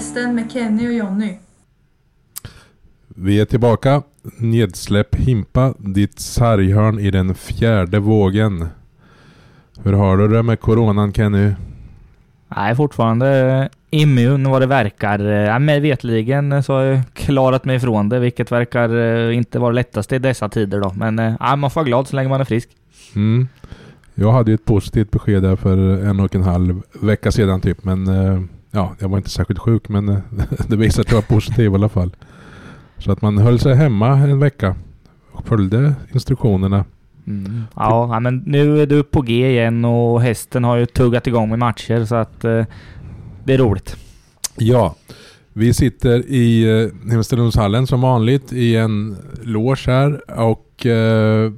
Hästen med Kenny och Jonny. Vi är tillbaka. Nedsläpp Himpa, ditt sarghörn i den fjärde vågen. Hur har du det med coronan Kenny? Jag är fortfarande immun vad det verkar. Ja, mig vetligen så har jag klarat mig ifrån det, vilket verkar eh, inte vara lättast i dessa tider då. Men eh, ja, man får vara glad så länge man är frisk. Mm. Jag hade ju ett positivt besked där för en och en halv vecka sedan typ. Men eh, ja, jag var inte särskilt sjuk men det visade sig att jag var positiv i alla fall. Så att man höll sig hemma en vecka och följde instruktionerna. Mm. Ja, men nu är du på G igen och hästen har ju tuggat igång med matcher så att eh, det är roligt. Ja, vi sitter i eh, som vanligt i en loge här och eh,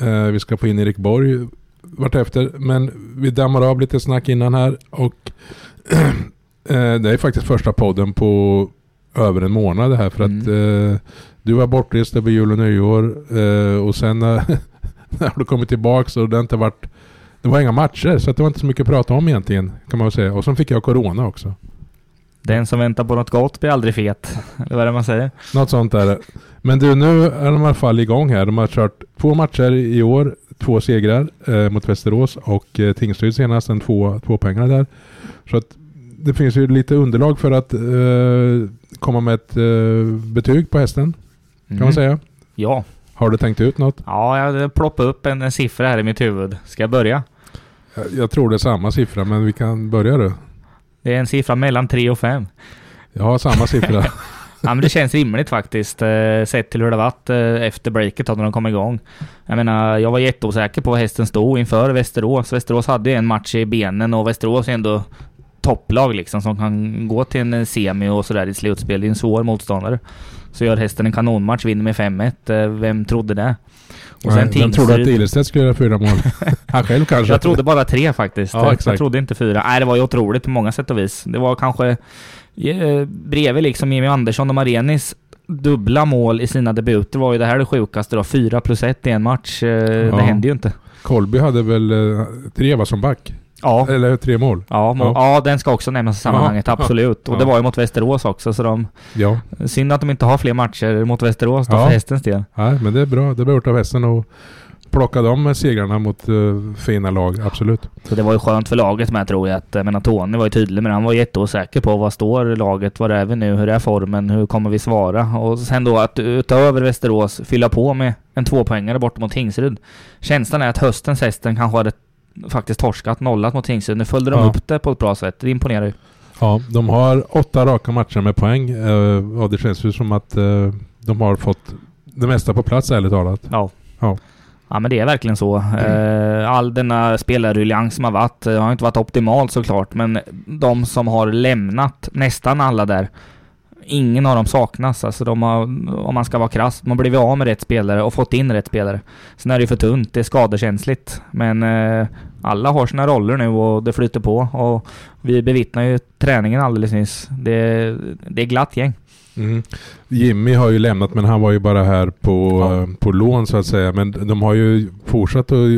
eh, vi ska få in Erik Borg vartefter. Men vi dammar av lite snack innan här och eh, det är faktiskt första podden på över en månad här för mm. att eh, du var bortrest över jul och nyår eh, och sen när du kommit tillbaks och det inte varit det var inga matcher så det var inte så mycket att prata om egentligen kan man väl säga. Och så fick jag corona också. Den som väntar på något gott blir aldrig fet. Eller vad är det man säger? Något sånt är det. Men du, nu är de i alla fall igång här. De har kört två matcher i år. Två segrar eh, mot Västerås och eh, Tingsryd senast. En två, två pengar där. Så att det finns ju lite underlag för att eh, komma med ett eh, betyg på hästen. Kan mm. man säga. Ja. Har du tänkt ut något? Ja, jag ploppade upp en siffra här i mitt huvud. Ska jag börja? Jag, jag tror det är samma siffra, men vi kan börja då. Det är en siffra mellan 3 och 5. Jag har samma siffra. ja, men det känns rimligt faktiskt, eh, sett till hur det varit eh, efter breaket när de kom igång. Jag menar, jag var jätteosäker på var hästen stod inför Västerås. Västerås hade en match i benen och Västerås är ändå topplag liksom som kan gå till en semi och sådär i slutspel. Det är en svår motståndare. Så gör hästen en kanonmatch, vinner med 5-1. Eh, vem trodde det? Och sen Vem trodde att Ilestedt skulle göra fyra mål? Han själv kanske? Jag trodde bara tre faktiskt. Ja. Jag trodde inte fyra. Nej, det var ju otroligt på många sätt och vis. Det var kanske eh, bredvid liksom Jimmy Andersson och Marenis dubbla mål i sina debuter var ju det här det sjukaste då. Fyra plus ett i en match. Eh, ja. Det hände ju inte. Kolby hade väl eh, tre var som back? Ja. Eller tre mål. Ja, mål. ja. ja den ska också nämnas i sammanhanget, Aha. absolut. Och det var ju mot Västerås också, så de... Ja. Synd att de inte har fler matcher mot Västerås då, ja. för hästens del. Nej, men det är bra. Det är bra gjort av hästen och plocka de segrarna mot uh, fina lag, absolut. Så det var ju skönt för laget med tror jag. Att, men Tony var ju tydlig men han var jätteosäker på vad står laget, vad är vi nu, hur är formen, hur kommer vi svara? Och sen då att utöver Västerås fylla på med en tvåpoängare bort mot Tingsryd. Känslan är att höstens hästen kanske hade faktiskt torskat, nollat mot Tingsryd. Nu följde de ja. upp det på ett bra sätt. Det imponerar ju. Ja, de har åtta raka matcher med poäng. Uh, och det känns ju som att uh, de har fått det mesta på plats ärligt talat. Ja. ja. Ja men det är verkligen så. Mm. All denna spelarruljans som har varit har inte varit optimalt såklart men de som har lämnat, nästan alla där, ingen av dem saknas. Alltså de har, om man ska vara krass, man blivit av med rätt spelare och fått in rätt spelare. Sen är det ju för tunt, det är skadekänsligt. Men eh, alla har sina roller nu och det flyter på. Och vi bevittnar ju träningen alldeles nyss. Det, det är glatt gäng. Mm. Jimmy har ju lämnat men han var ju bara här på, ja. på lån så att säga. Men de har ju fortsatt och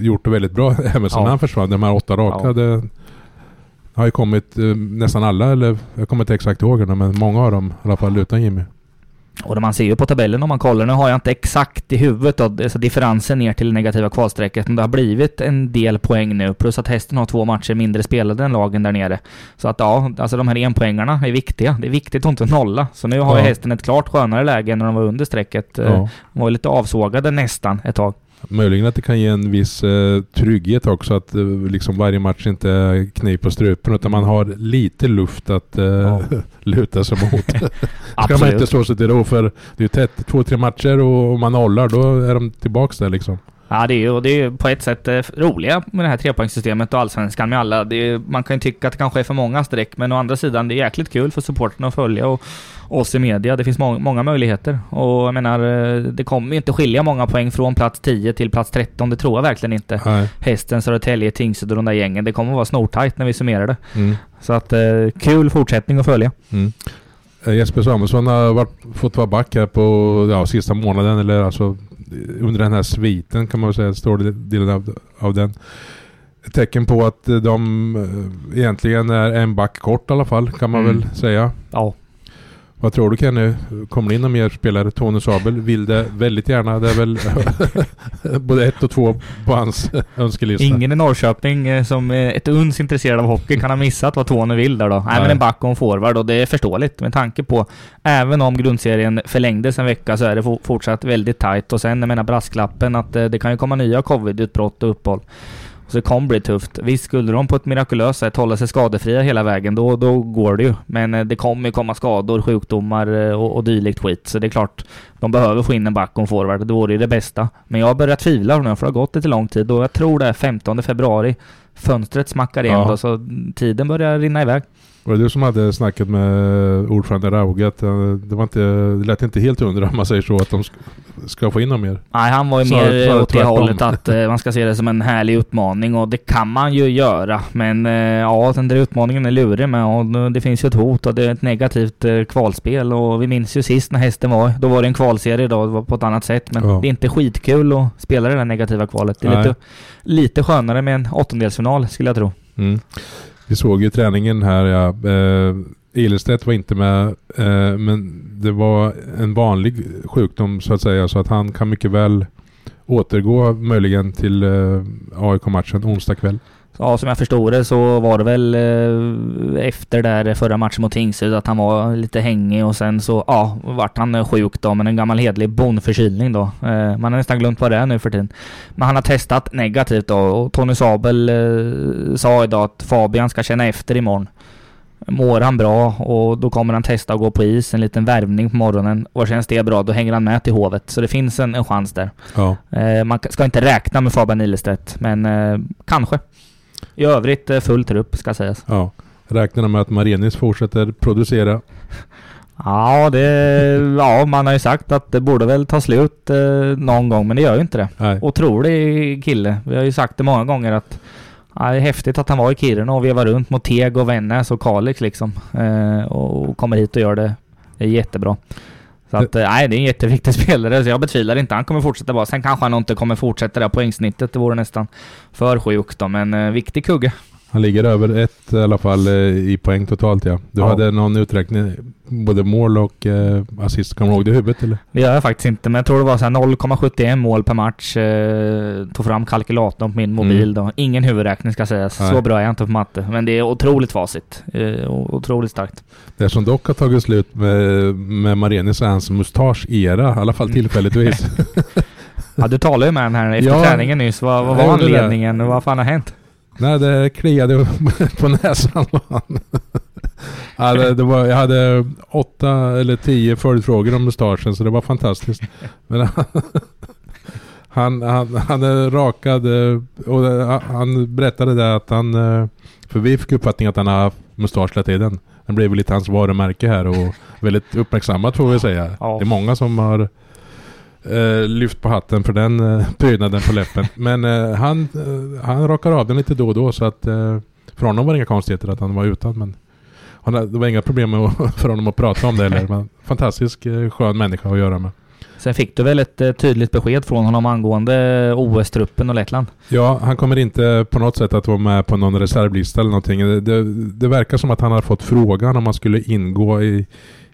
gjort det väldigt bra även sen ja. han försvann. De här åtta raka. Ja. Det, har ju kommit eh, nästan alla, eller jag kommer inte exakt ihåg det, men många av dem i alla fall utan Jimmy. Och man ser ju på tabellen om man kollar, nu har jag inte exakt i huvudet då, alltså differensen ner till negativa kvalstrecket, men det har blivit en del poäng nu, plus att hästen har två matcher mindre spelade än lagen där nere. Så att ja, alltså de här enpoängarna är viktiga. Det är viktigt att inte nolla. Så nu har ja. hästen ett klart skönare läge än när de var under strecket. Ja. De var lite avsågade nästan ett tag. Möjligen att det kan ge en viss eh, trygghet också att eh, liksom varje match inte är kniv på strupen utan man har lite luft att eh, ja. luta sig mot. ska man inte slå sig till ro för det är tätt, två, tre matcher och om man nollar då är de tillbaks där liksom. Ja, det är ju det är på ett sätt eh, roliga med det här trepoängssystemet och allsvenskan med alla. Är, man kan ju tycka att det kanske är för många streck, men å andra sidan, det är jäkligt kul för supporterna att följa och oss i media. Det finns må många möjligheter. Och jag menar, eh, det kommer ju inte skilja många poäng från plats 10 till plats 13. Det tror jag verkligen inte. Nej. Hästen, Södertälje, Tingsryd och de där gängen. Det kommer vara snortajt när vi summerar det. Mm. Så att, eh, kul fortsättning att följa. Mm. Eh, Jesper Samuelsson har varit, fått vara back här på ja, sista månaden, eller alltså under den här sviten kan man säga, stor delen av, av den. ett tecken på att de egentligen är en back kort i alla fall kan man Mm. väl säga. Ja. Vad tror du Kenny? Kommer det in någon mer spelare? Tony Sabel vill det väldigt gärna. Det är väl både ett och två på hans önskelista. Ingen i Norrköping eh, som är ett uns intresserad av hockey kan ha missat vad Tony vill där då. Nej, men Nej. en back och en forward och det är förståeligt med tanke på även om grundserien förlängdes en vecka så är det fo- fortsatt väldigt tajt och sen jag menar brasklappen att eh, det kan ju komma nya covid-utbrott och uppehåll. Så det kommer bli tufft. Visst skulle de på ett mirakulöst sätt hålla sig skadefria hela vägen, då, då går det ju. Men eh, det kommer ju komma skador, sjukdomar eh, och, och dylikt skit. Så det är klart, de behöver få in en back och en forward. Det vore ju det bästa. Men jag har börjat tvivla nu, för det har gått lite lång tid och jag tror det är 15 februari. Fönstret smackar igen Ja. då, så tiden börjar rinna iväg. Var det du som hade snackat med ordförande Rauge att eh, det, var inte, det lät inte helt hundra om man säger så att de sk- ska få in någon mer? Nej, han var ju Snarare- mer snarare åt det tvärtom. hållet att eh, man ska se det som en härlig utmaning och det kan man ju göra. Men eh, ja, den där utmaningen är lurig med och det finns ju ett hot och det är ett negativt kvalspel och vi minns ju sist när hästen var. Då var det en kvalserie då, det var på ett annat sätt. Men Ja. det är inte skitkul att spela det där negativa kvalet. Det är Nej. lite, lite skönare med en åttondelsfinal skulle jag tro. Mm. Vi såg ju träningen här, ja. Eh, Ilestedt var inte med, eh, men det var en vanlig sjukdom så att säga, så att han kan mycket väl återgå möjligen till eh, AIK-matchen onsdag kväll. Ja, som jag förstod det så var det väl eh, efter där förra matchen mot Tingsryd att han var lite hängig och sen så, ja, vart han eh, sjuk då, men en gammal hedlig bonförkylning då. Eh, man har nästan glömt vad det är nu för tiden. Men han har testat negativt då och Tony Sabel sa idag att Fabian ska känna efter imorgon. Mår han bra och då kommer han testa att gå på is, en liten värvning på morgonen. Och känns det bra, då hänger han med till Hovet. Så det finns en, en chans där. Ja. Man ska inte räkna med Fabian Ilestedt, men kanske. I övrigt eh, full trupp ska sägas. ja. Räknar med att Marenis fortsätter producera. Ja, det, ja, man har ju sagt att det borde väl ta slut eh, någon gång, men det gör ju inte det. Nej. Otrolig kille. Vi har ju sagt det många gånger att ja, det är häftigt att han var i Kiruna och vevar runt mot Teg och Vännäs och Kalix liksom. Eh, och kommer hit och gör det, det är jättebra. Så att, eh, nej, det är en jätteviktig spelare, så jag betvivlar inte. Han kommer fortsätta vara. Sen kanske han inte kommer fortsätta det här poängsnittet. Det vore nästan för sjukt då, men eh, viktig kugge. Han ligger över ett i alla fall eh, i poäng totalt ja. Du Ja. hade någon uträkning, både mål och eh, assist. Kommer du ihåg det i huvudet eller? Det gör jag faktiskt inte, men jag tror det var så här 0,71 mål per match. Eh, tog fram kalkylatorn på min mobil Mm. då. Ingen huvudräkning ska sägas. Nej. Så bra är jag inte på matte. Men det är otroligt facit. Eh, otroligt starkt. Det som dock har tagit slut med, med Marenis är hans mustasch-era, i alla fall Mm. tillfälligtvis. Ja, du talade ju med den här efter Ja, träningen nyss. Vad, vad var anledningen och vad fan har hänt? Nej, det kliade på näsan. ja, det, det var, jag hade åtta eller tio följdfrågor om mustaschen så det var fantastiskt. Men han, han, han är rakad eh, och eh, han berättade det att han... eh, För vi fick uppfattningen att han har haft mustasch hela tiden. Den blev lite hans varumärke här och väldigt uppmärksammat får vi säga. Ja. Det är många som har eh, lyft på hatten för den eh, prydnaden på läppen. Men eh, han, han rakar av den lite då och då så att för honom var det inga konstigheter att han var utan. Men han, det var inga problem med att, för honom att prata om det heller. Men fantastisk skön människa att göra med. Sen fick du väl ett tydligt besked från honom angående OS-truppen och Lettland? Ja, han kommer inte på något sätt att vara med på någon reservlista eller någonting. Det, det, det verkar som att han har fått frågan om han skulle ingå i,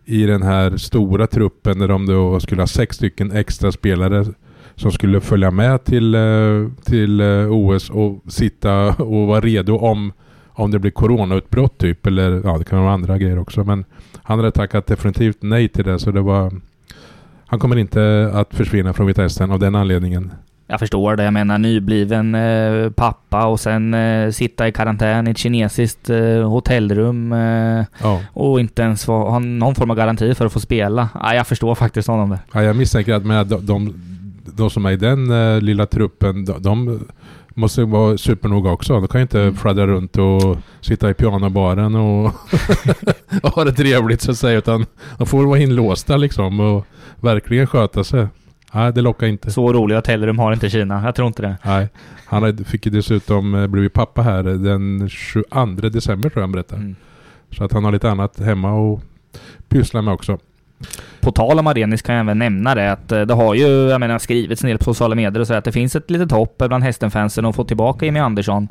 i den här stora truppen där de då skulle ha sex stycken extra spelare som skulle följa med till, eh, till eh, OS och sitta och vara redo om, om det blir coronautbrott typ. Eller ja, det kan vara andra grejer också. Men han hade tackat definitivt nej till det så det var han kommer inte att försvinna från Vita Hästen av den anledningen. Jag förstår det. Jag menar nybliven eh, pappa och sen eh, sitta i karantän i ett kinesiskt eh, hotellrum Ja. och inte ens få, ha någon form av garanti för att få spela. Ja, jag förstår faktiskt honom där. Ja, jag misstänker att med de, de, de som är i den eh, lilla truppen, de, de måste vara supernoga också. De kan ju inte Mm. fladdra runt och sitta i pianobaren och, och ha det trevligt så att säga. Utan de får vara inlåsta liksom och verkligen sköta sig. Nej, det lockar inte. Så roliga hotellrum har inte Kina. Jag tror inte det. Nej, han fick ju dessutom eh, blivit pappa här den 22 december tror jag han berättade. Mm. Så att han har lite annat hemma och pyssla med också. På tal om Arenis kan jag även nämna det att eh, det har ju, jag menar, skrivits en del på sociala medier och så att det finns ett litet hopp bland hästenfansen att få tillbaka Jimmy Andersson.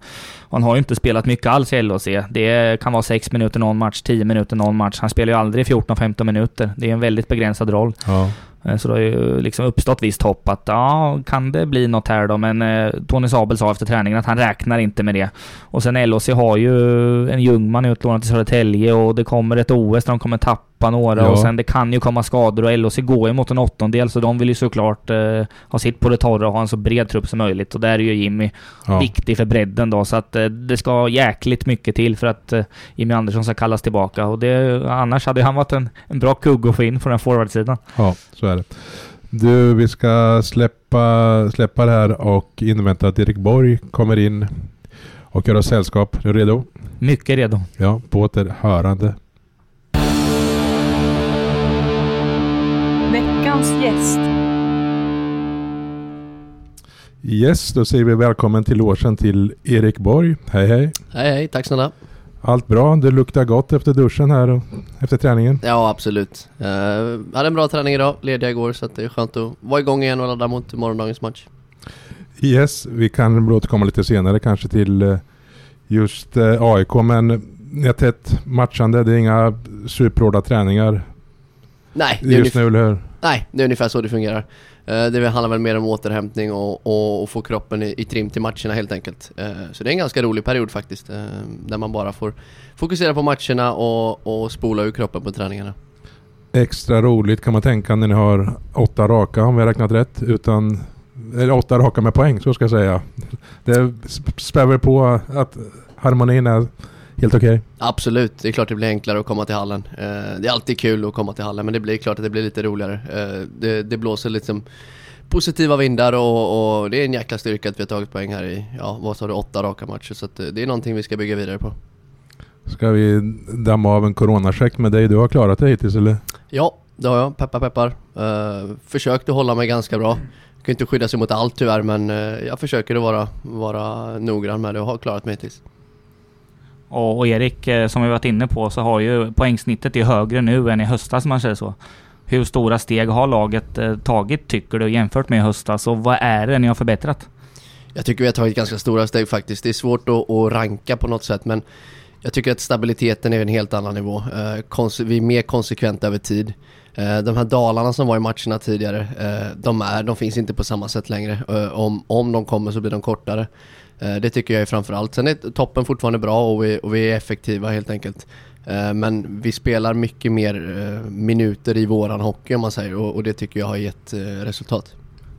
Han har ju inte spelat mycket alls i LHC. Det kan vara 6 minuter någon match, 10 minuter någon match. Han spelar ju aldrig 14-15 minuter. Det är en väldigt begränsad roll. Ja. Eh, så det har ju liksom uppstått visst hopp att ja, kan det bli något här då? Men eh, Tony Sabel sa efter träningen att han räknar inte med det. Och sen LHC har ju en Ljungman utlånad till Södertälje och det kommer ett OS där de kommer tappa några Ja. och sen det kan ju komma skador och LHC går ju mot en åttondel så de vill ju såklart eh, ha sitt på det torra och ha en så bred trupp som möjligt. Och där är ju Jimmy Ja. viktig för bredden då så att eh, det ska jäkligt mycket till för att eh, Jimmy Andersson ska kallas tillbaka. Och det, annars hade han varit en, en bra kugg att få in från den forwardsidan. ja, så är det. Du, vi ska släppa, släppa det här och invänta att Erik Borg kommer in och gör oss sällskap. Är du redo? Mycket redo. Ja, på återhörande. Veckans gäst. Yes, då säger vi välkommen till logen till Erik Borg. Hej hej. Hej hej, tack snälla. Allt bra? Det luktar gott efter duschen här och efter träningen. Ja absolut. Uh, hade en bra träning idag, lediga igår så att det är skönt att vara igång igen och ladda mot morgondagens match. Yes, vi kan återkomma lite senare kanske till eh, just eh, AIK men har tätt matchande. Det är inga superhårda träningar Nej, det är, just nu, eller hur? nej, det är ungefär så det fungerar. Eh, det handlar väl mer om återhämtning och, och, och få kroppen i, i trim till matcherna helt enkelt. Eh, så det är en ganska rolig period faktiskt. eh, där man bara får fokusera på matcherna och, och spola ur kroppen på träningarna. Extra roligt kan man tänka när ni har åtta raka om vi har räknat rätt. Utan, eller åtta raka med poäng så ska jag säga. Det spär väl på att harmonin är helt okej. Absolut, det är klart det blir enklare att komma till hallen. Eh, det är alltid kul att komma till hallen men det blir klart att det blir lite roligare. Eh, det, det blåser liksom positiva vindar och, och det är en jäkla styrka att vi har tagit poäng här i, ja vad sa du, åtta raka matcher. Så eh, det är någonting vi ska bygga vidare på. Ska vi damma av en coronacheck med dig? Du har klarat det hittills eller? Ja, det har jag. Peppar peppar. Uh, försökte hålla mig ganska bra. Jag kan inte skydda sig mot allt tyvärr men eh, jag försöker att vara, vara noggrann med det och har klarat mig hittills. Och, och Erik, eh, som vi varit inne på, så har ju poängsnittet är högre nu än i höstas om man säger så. Hur stora steg har laget eh, tagit tycker du jämfört med i höstas och vad är det ni har förbättrat? Jag tycker vi har tagit ganska stora steg faktiskt. Det är svårt att, att ranka på något sätt men jag tycker att stabiliteten är en helt annan nivå. Eh, vi är mer konsekventa över tid. De här dalarna som var i matcherna tidigare, de, är, de finns inte på samma sätt längre. Om, om de kommer så blir de kortare. Eh, det tycker jag är framförallt. Sen är toppen fortfarande bra och vi, och vi är effektiva helt enkelt. Eh, men vi spelar mycket mer eh, minuter i våran hockey om man säger och, och det tycker jag har gett resultat.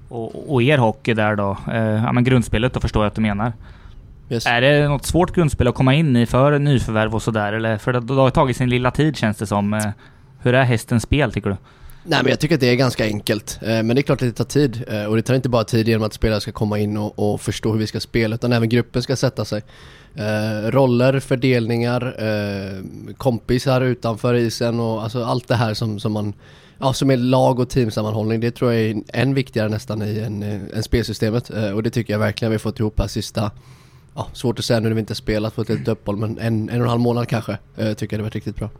Och, och er hockey där då? Ja men grundspelet då förstår jag att du menar. Yes. Är det något svårt grundspel att komma in i för nyförvärv och sådär eller? För det, har tagit sin lilla tid känns det som. Hur är hästens spel tycker du? Nej men jag tycker att det är ganska enkelt. Eh, men det är klart att det tar tid. Eh, och det tar inte bara tid genom att spelare ska komma in och, och förstå hur vi ska spela utan även gruppen ska sätta sig. Eh, roller, fördelningar, kompisar utanför isen och alltså allt det här som, som man Ja, som är lag och teamsammanhållning, det tror jag är än viktigare nästan i en, en spelsystemet. Eh, Och det tycker jag verkligen vi har fått ihop här sista, ja, svårt att säga nu när vi inte spelat, fått ett uppehåll, men en, en och en halv månad kanske, eh, tycker jag det varit riktigt bra.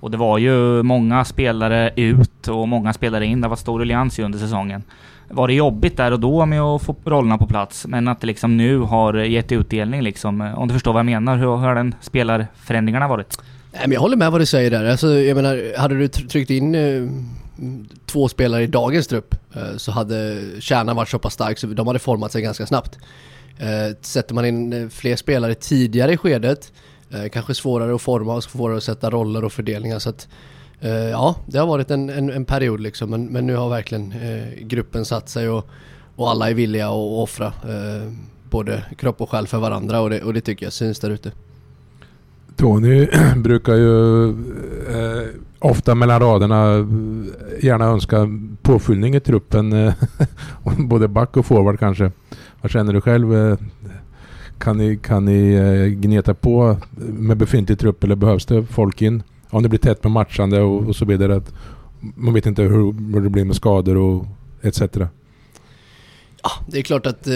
Och det var ju många spelare ut och många spelare in. Det var stor ruljans ju under säsongen. Var det jobbigt där och då med att få rollerna på plats, men att det liksom nu har gett utdelning liksom? Om du förstår vad jag menar, hur har den spelarförändringarna varit? Nej, men jag håller med vad du säger där. Alltså, jag menar, hade du tryckt in eh, två spelare i dagens trupp eh, så hade kärnan varit så pass stark så de hade format sig ganska snabbt. Eh, sätter man in eh, fler spelare tidigare i skedet eh, kanske svårare att forma och svårare att sätta roller och fördelningar. Så att, eh, ja, det har varit en, en, en period liksom men, men nu har verkligen eh, gruppen satt sig och, och alla är villiga att offra eh, både kropp och själ för varandra och det, och det tycker jag syns där ute. Tony brukar ju eh, ofta mellan raderna eh, gärna önska påfyllning i truppen. eh, både back och forward kanske. Vad känner du själv? eh, kan ni, kan ni eh, gneta på med befintlig trupp eller behövs det folk in? Om det blir tätt med matchande och, och så vidare. Att man vet inte hur, hur det blir med skador och etc. Ja, det är klart att eh,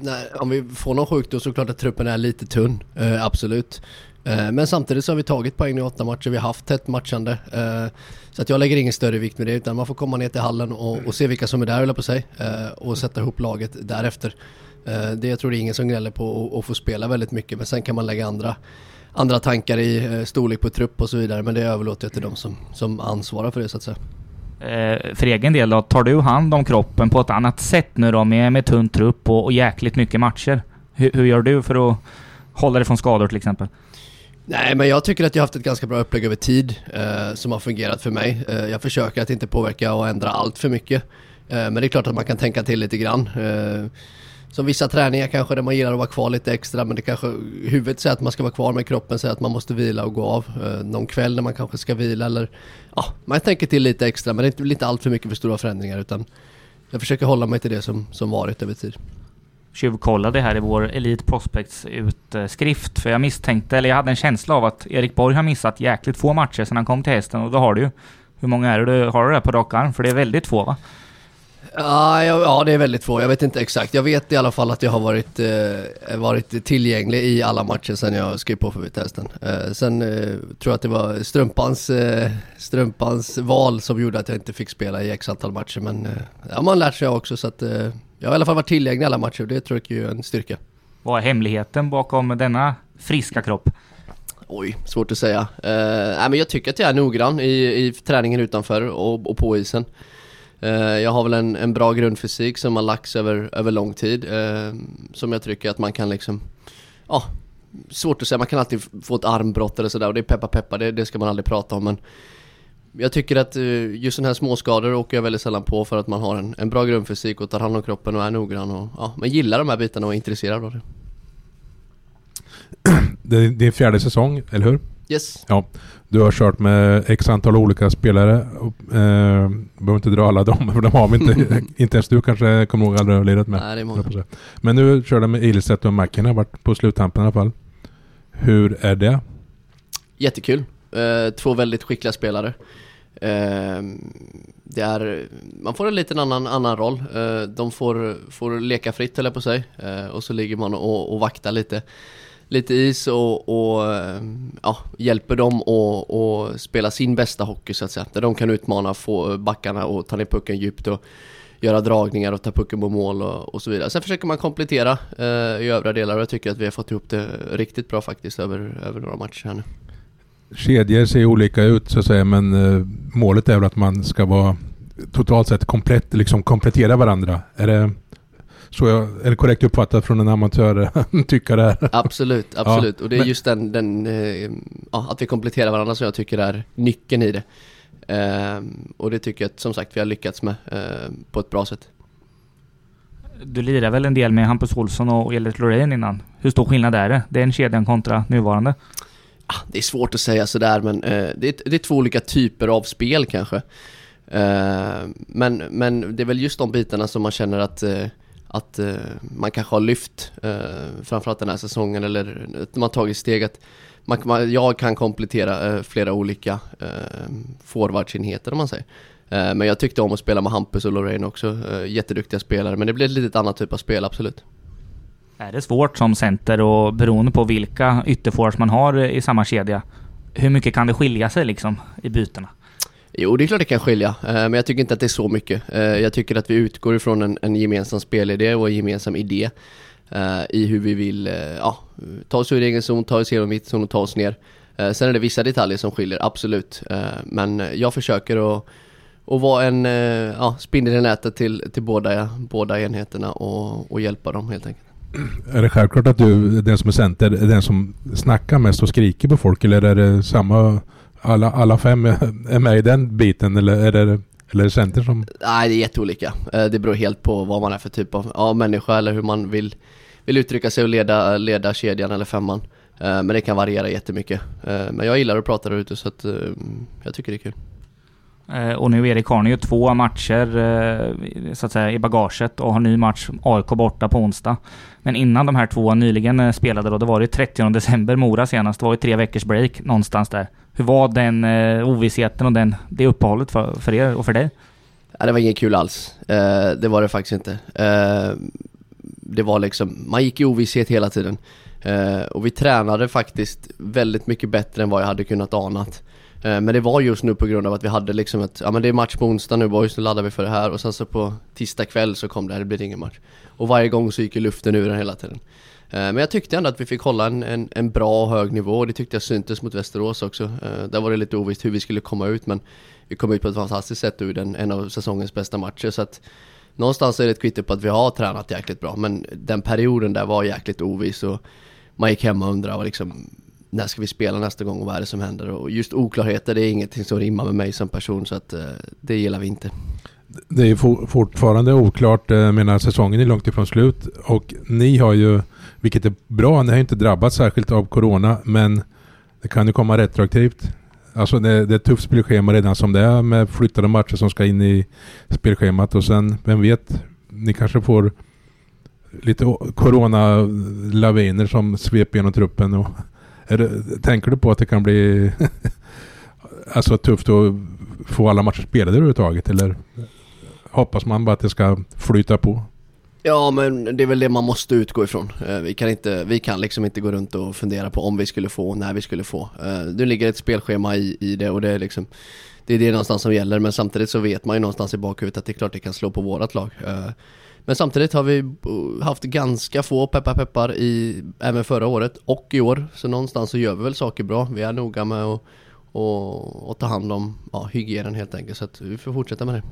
när, om vi får någon sjukdom så är det klart att truppen är lite tunn, eh, absolut. Eh, men samtidigt så har vi tagit poäng i åtta matcher, vi har haft tätt matchande. Eh, så att jag lägger ingen större vikt med det utan man får komma ner till hallen och, och se vilka som är där höll på sig eh, och sätta ihop laget därefter. Det jag tror det är ingen som gnäller på att få spela väldigt mycket men sen kan man lägga andra, andra tankar i storlek på trupp och så vidare men det överlåter jag till de som, som ansvarar för det så att säga. För egen del då, tar du hand om kroppen på ett annat sätt nu då med, med tunn trupp och, och jäkligt mycket matcher? Hur, hur gör du för att hålla dig från skador till exempel? Nej, men jag tycker att jag har haft ett ganska bra upplägg över tid eh, som har fungerat för mig. Eh, jag försöker att inte påverka och ändra allt för mycket. Eh, men det är klart att man kan tänka till lite grann. Som vissa träningar kanske där man gillar att vara kvar lite extra men det kanske huvudet säger att man ska vara kvar med kroppen säger att man måste vila och gå av eh, någon kväll när man kanske ska vila eller ja, man tänker till lite extra men det är inte allt för mycket för stora förändringar utan jag försöker hålla mig till det som, som varit över tid tjuvkollade här i vår Elite Prospects utskrift. För jag misstänkte, eller jag hade en känsla av att Erik Borg har missat jäkligt få matcher sedan han kom till hästen. Och då har du ju. Hur många är det du har det på rak arm? För det är väldigt få va? Ja, ja, det är väldigt få. Jag vet inte exakt. Jag vet i alla fall att jag har varit, eh, varit tillgänglig i alla matcher sedan jag skrev på för Vitesse. Eh, sen eh, tror jag att det var strumpans, eh, strumpans val som gjorde att jag inte fick spela i x antal matcher. Men eh, ja, man lärt sig också så att eh, jag har i alla fall varit tillgänglig i alla matcher och det tror jag är en styrka. Vad är hemligheten bakom denna friska kropp? Oj, svårt att säga. Uh, men jag tycker att jag är noggrann i, i träningen utanför och, och på isen. Eh, jag har väl en, en bra grundfysik som har lagts över, över lång tid. Eh, som jag tycker att man kan liksom, ja, svårt att säga. Man kan alltid få ett armbrott eller sådär och det är peppa peppa, det, det ska man aldrig prata om. Men jag tycker att eh, just sådana här småskador åker jag väldigt sällan på för att man har en, en bra grundfysik och tar hand om kroppen och är noggrann och ja, man gillar de här bitarna och är intresserad av det. Det är din fjärde säsong, eller hur? Yes. Ja. Du har kört med x antal olika spelare. Eh, behöver inte dra alla dem, för de har vi inte. inte ens du kanske kommer ihåg alla du har lirat med. Nej, det är många. Men nu kör du med Ilstedt och Macken har varit på sluttampen i alla fall. Hur är det? Jättekul. Eh, två väldigt skickliga spelare. Ehm, det är, man får en liten annan, annan roll. Ehm, de får, får leka fritt eller på sig ehm, och så ligger man och, och vaktar lite, lite is och, och ja, hjälper dem att spela sin bästa hockey så att säga. Där de kan utmana få backarna och ta ner pucken djupt och göra dragningar och ta pucken på mål och, och så vidare. Sen försöker man komplettera eh, i övriga delar och jag tycker att vi har fått ihop det riktigt bra faktiskt över, över några matcher här nu kedjor ser olika ut så att säga men eh, målet är väl att man ska vara totalt sett komplett, liksom komplettera varandra. Är det, så jag, är det korrekt uppfattat från en amatör tyckare? Absolut, absolut. Ja, och det är men, just den, den uh, ja, att vi kompletterar varandra som jag tycker är nyckeln i det. Uh, och det tycker jag att, som sagt vi har lyckats med på ett bra sätt. Du lirar väl en del med Hampus Olsson och Elit Loreen innan? Hur stor skillnad är det? Det är en kedjan kontra nuvarande? Ah, det är svårt att säga sådär men eh, det, är, det är två olika typer av spel kanske. Eh, men, men det är väl just de bitarna som man känner att, eh, att eh, man kanske har lyft eh, framförallt den här säsongen eller att man tagit steget. Man, man, jag kan komplettera eh, flera olika eh, forwardsenheter om man säger. Eh, men jag tyckte om att spela med Hampus och Lorraine också, eh, jätteduktiga spelare men det blir ett litet annat typ av spel absolut. Är det svårt som center och beroende på vilka ytterforwards man har i samma kedja, hur mycket kan det skilja sig liksom i bytena? Jo, det är klart det kan skilja, eh, men jag tycker inte att det är så mycket. Eh, jag tycker att vi utgår ifrån en, en gemensam spelidé och en gemensam idé eh, i hur vi vill ja, ta oss ur egen zon, ta oss genom mittzon och ta oss ner. Sen är det vissa detaljer som skiljer, absolut. Men jag försöker att och vara en ja, spindel i nätet till, till båda, båda enheterna och, och hjälpa dem helt enkelt. Är det självklart att du, den som är center, är den som snackar mest och skriker på folk? Eller är det samma, alla, alla fem är med i den biten? Eller är det, eller center som... Nej, det är jätteolika. Eh, det beror helt på vad man är för typ av ja, människa eller hur man vill, vill uttrycka sig och leda, leda kedjan eller femman. Eh, men det kan variera jättemycket. Eh, men jag gillar att prata där ute så att jag tycker det är kul. Eh, och nu Erik har ni ju två matcher eh, så att säga i bagaget och har ny match AIK borta på onsdag. Men innan de här två nyligen eh, spelade då, det var det 30 december Mora senast. Det var ju tre veckors break någonstans där. Hur var den eh, ovissheten och den, det uppehållet för, för er och för dig? Ja, det var inget kul alls. Eh, det var det faktiskt inte. Eh, det var liksom, man gick i ovisshet hela tiden. Eh, och vi tränade faktiskt väldigt mycket bättre än vad jag hade kunnat anat. Eh, men det var just nu på grund av att vi hade liksom ett, ja men det är match på onsdag nu boys, nu laddar vi för det här och sen så på tisdag kväll så kom det här, det blir ingen match. Och varje gång så gick ju luften ur den hela tiden. Eh, men jag tyckte ändå att vi fick hålla en, en, en bra och hög nivå och det tyckte jag syntes mot Västerås också. Eh, där var det lite ovisst hur vi skulle komma ut men vi kom ut på ett fantastiskt sätt ur den, en av säsongens bästa matcher så att någonstans är det ett kvitto på att vi har tränat jäkligt bra men den perioden där var jäkligt oviss och man gick hem och undrade liksom när ska vi spela nästa gång och vad är det som händer? Och just oklarheter, det är ingenting som rimmar med mig som person så att eh, det gillar vi inte. Det är fortfarande oklart, eh, jag menar säsongen är långt ifrån slut och ni har ju, vilket är bra, ni har ju inte drabbats särskilt av Corona men det kan ju komma retroaktivt. Alltså det, det är ett tufft spelschema redan som det är med flyttade matcher som ska in i spelschemat och sen, vem vet, ni kanske får lite corona-laviner som sveper genom truppen. Och det, tänker du på att det kan bli alltså tufft att få alla matcher spelade överhuvudtaget? Eller hoppas man bara att det ska flyta på? Ja men det är väl det man måste utgå ifrån. Eh, vi kan, inte, vi kan liksom inte gå runt och fundera på om vi skulle få och när vi skulle få. Eh, det ligger ett spelschema i, i det och det är liksom Det är det någonstans som gäller men samtidigt så vet man ju någonstans i bakhuvudet att det är klart det kan slå på vårat lag. Eh, Eh, men samtidigt har vi haft ganska få peppar peppar i, även förra året och i år. Så någonstans så gör vi väl saker bra. Vi är noga med att och, och ta hand om ja, hygienen helt enkelt. Så att vi får fortsätta med det.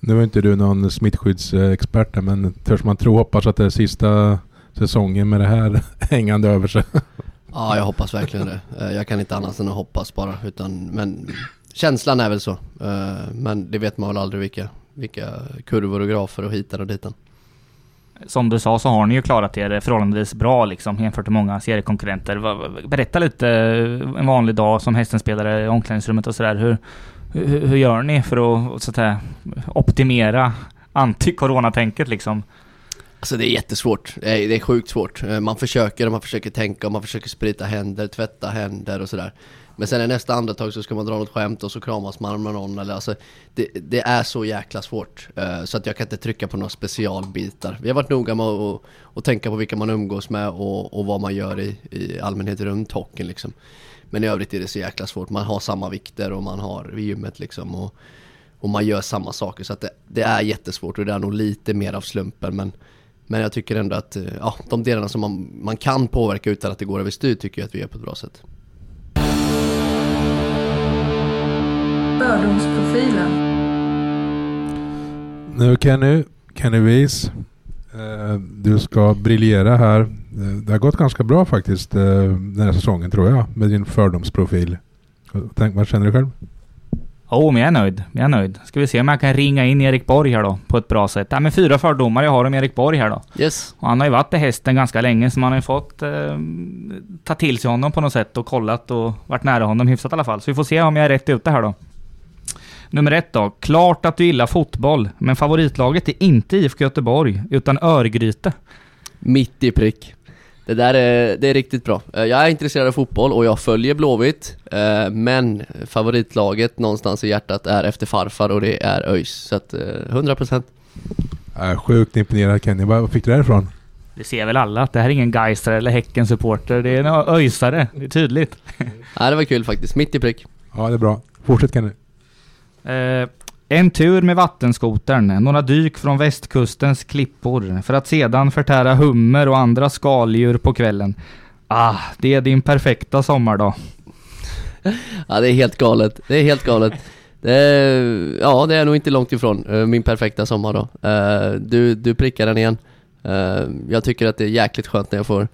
Nu är inte du någon smittskyddsexpert men törs man tro hoppas att det är sista säsongen med det här hängande över sig? Ja, jag hoppas verkligen det. Eh, jag kan inte annat än att hoppas bara. Utan, men känslan är väl så. Eh, men det vet man väl aldrig vilka, vilka kurvor och grafer och hitan och ditan. Som du sa så har ni ju klarat er förhållandevis bra liksom jämfört med många seriekonkurrenter. Berätta lite eh, en vanlig dag som hästenspelare i omklädningsrummet och sådär. Hur, hur, hur, gör ni för att, så att säga, optimera anti-corona-tänket liksom? Alltså det är jättesvårt. Det är, sjukt svårt. Eh, man försöker, man försöker tänka, man försöker sprita händer, tvätta händer och sådär. Men sen i nästa andetag så ska man dra något skämt och så kramas man med någon eller alltså det, det är så jäkla svårt uh, Så att jag kan inte trycka på några specialbitar. Vi har varit noga med att och, tänka på vilka man umgås med och, och vad man gör i, i allmänhet runt hockeyn liksom. Men i övrigt är det så jäkla svårt, man har samma vikter och man har vid gymmet liksom och, och man gör samma saker. Så att det, det är jättesvårt och det är nog lite mer av slumpen men men jag tycker ändå att eh, ja, de delarna som man, man kan påverka utan att det går överstyr tycker jag att vi gör på ett bra sätt. Fördomsprofilen. Nu Kenny, Kenny Weiss. Eh, du ska briljera här. Eh, det har gått ganska bra faktiskt eh, den här säsongen tror jag med din fördomsprofil. Tänk, vad känner du själv? Jo, oh, men jag är nöjd. Jag är nöjd. Ska vi se om jag kan ringa in Erik Borg här då, på ett bra sätt. Ja, men fyra fördomar jag har om Erik Borg här då. Yes. Och han har ju varit i hästen ganska länge, så man har ju fått eh, ta till sig honom på något sätt och kollat och varit nära honom hyfsat i alla fall. Så vi får se om jag är rätt ute här då. Nummer ett då. Klart att du gillar fotboll, men favoritlaget är inte IFK Göteborg, utan Örgryte. Mitt i prick. Det där är, det är riktigt bra. Eh, jag är intresserad av fotboll och jag följer Blåvitt. Eh, men favoritlaget någonstans i hjärtat är efter farfar och det är ÖIS. Så att 100%. Äh, sjukt imponerad Kenny. Var fick du det ifrån? Det ser väl alla att det här är ingen Geister eller Häcken-supporter. Det är en ÖISare. Det är tydligt. ja, det var kul faktiskt. Mitt i prick. Ja, det är bra. Fortsätt Kenny. Eh, en tur med vattenskotern, några dyk från västkustens klippor för att sedan förtära hummer och andra skaldjur på kvällen. Ah, det är din perfekta sommardag. ja, det är helt galet. Det är helt galet. Det är, ja, det är nog inte långt ifrån eh, min perfekta sommardag. Eh, du, du prickar den igen. Eh, jag tycker att det är jäkligt skönt när jag får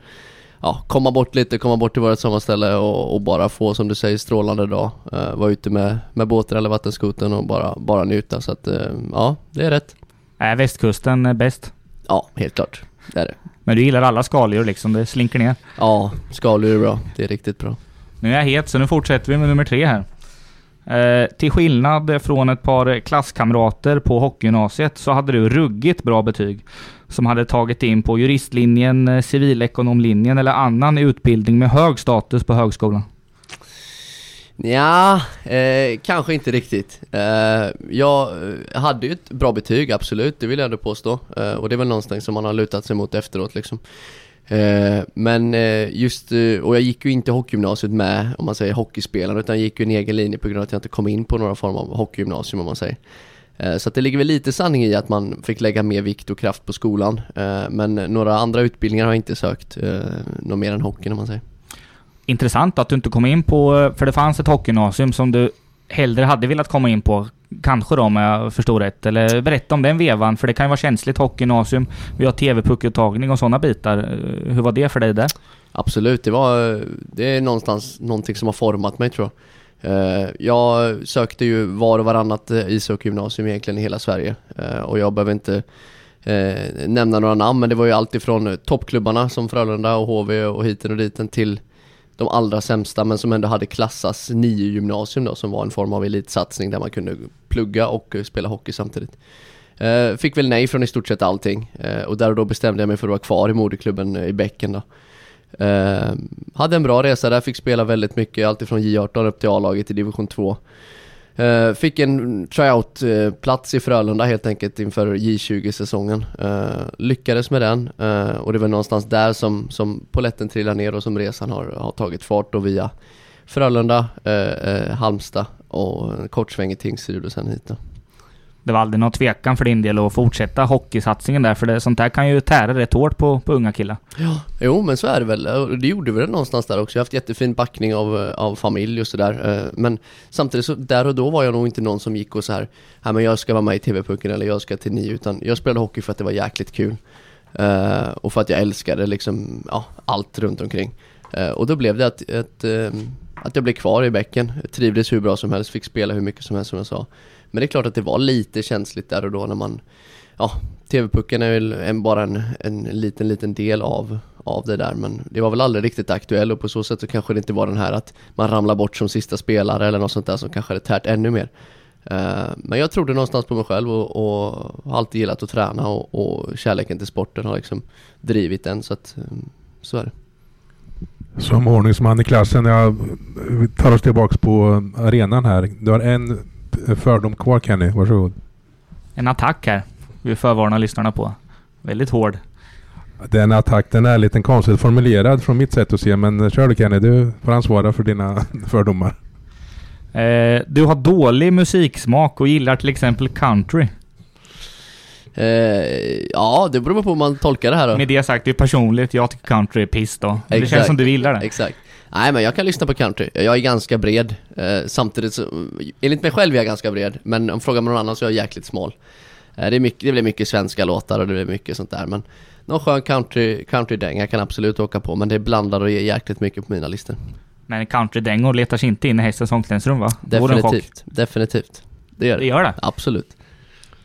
ja, komma bort lite, komma bort till vårt sommarställe och, och bara få som du säger strålande dag. Uh, vara ute med, med båten eller vattenskoten och bara, bara njuta. Så att uh, ja, det är rätt. Är västkusten bäst? Ja, helt klart. Det är det. Men du gillar alla skaldjur liksom, det slinker ner? Ja, skaldjur är bra. Det är riktigt bra. Nu är jag het, så nu fortsätter vi med nummer tre här. Eh, till skillnad från ett par klasskamrater på hockeygymnasiet så hade du ruggigt bra betyg som hade tagit in på juristlinjen, eh, civilekonomlinjen eller annan utbildning med hög status på högskolan? Ja, eh, kanske inte riktigt. Eh, jag eh, hade ju ett bra betyg, absolut, det vill jag ändå påstå. Eh, och det är väl någonstans som man har lutat sig mot efteråt liksom. Eh, men eh, just, eh, och jag gick ju inte hockeygymnasiet med, om man säger hockeyspelare, utan jag gick ju en egen linje på grund av att jag inte kom in på några form av hockeygymnasium om man säger. Eh, så det ligger väl lite sanning i att man fick lägga mer vikt och kraft på skolan. Eh, men några andra utbildningar har jag inte sökt, eh, något mer än hockeyn om man säger. Intressant att du inte kom in på, för det fanns ett hockeygymnasium som du hellre hade velat komma in på. Kanske då om jag förstår rätt. Eller berätta om den vevan, för det kan ju vara känsligt hockeygymnasium. Vi har TV-puckuttagning och sådana bitar. Hur var det för dig där? Absolut, det var det är någonstans någonting som har format mig tror jag. Eh, jag sökte ju var och varannat eh, ishockeygymnasium egentligen i hela Sverige eh, och jag behöver inte eh, nämna några namn men det var ju alltifrån toppklubbarna som Frölunda och HV och hiten och diten till de allra sämsta men som ändå hade klassas nio gymnasium då som var en form av elitsatsning där man kunde plugga och spela hockey samtidigt. Fick väl nej från i stort sett allting och där och då bestämde jag mig för att vara kvar i moderklubben i Bäcken då. Eh, hade en bra resa där, fick spela väldigt mycket, alltifrån J18 upp till A-laget i division 2. Eh, fick en tryout-plats eh, i Frölunda helt enkelt inför J20-säsongen. Eh, lyckades med den eh, och det var någonstans där som, som poletten trillade ner och som resan har, har tagit fart och via Frölunda, eh, eh, Halmstad och en kort sväng i Tingsryd och sen hit då det var aldrig någon tvekan för din del att fortsätta hockeysatsningen där? För det, sånt där kan ju tära rätt hårt på, på unga killar. Ja, jo men så är det väl. Det gjorde vi det någonstans där också. Jag har haft jättefin backning av, av familj och sådär. Eh, men samtidigt så där och då var jag nog inte någon som gick och så här, här men jag ska vara med i TV-pucken eller jag ska till NIO. Utan jag spelade hockey för att det var jäkligt kul. Eh, och för att jag älskade liksom, ja, allt runt omkring. Eh, och då blev det att, att, ehm, att jag blev kvar i bäcken. Trivdes hur bra som helst, fick spela hur mycket som helst som jag sa. Men det är klart att det var lite känsligt där och då när man, ja, TV-pucken är väl en, bara en, en liten, liten del av, av det där. Men det var väl aldrig riktigt aktuell och på så sätt så kanske det inte var den här att man ramlar bort som sista spelare eller något sånt där som kanske hade tärt ännu mer. Eh, men jag trodde någonstans på mig själv och, och har alltid gillat att träna och, och kärleken till sporten har liksom drivit den så att eh, så är det. Som ordningsman i klassen, jag tar oss tillbaks på arenan här. Du har en fördom kvar Kenny. Varsågod. En attack här. Vi förvarnar lyssnarna på. Väldigt hård. Den attack, den är lite konstigt formulerad från mitt sätt att se. Men kör du Kenny, du får ansvara för dina fördomar. Eh, du har dålig musiksmak och gillar till exempel country. Eh, ja, det beror på hur man tolkar det här då. Med det sagt, det är personligt. Jag tycker country är piss då. Exakt. Det känns som du gillar det. Exakt. Nej men jag kan lyssna på country, jag är ganska bred eh, Samtidigt så, enligt mig själv är jag ganska bred Men om frågar man någon annan så är jag jäkligt smal eh, det, är mycket, det blir mycket svenska låtar och det blir mycket sånt där men Någon skön country, countrydänga kan absolut åka på men det blandar och ger jäkligt mycket på mina listor Men countrydängor letar sig inte in i hästens omklädningsrum va? Definitivt, definitivt Det gör det, det gör det? Absolut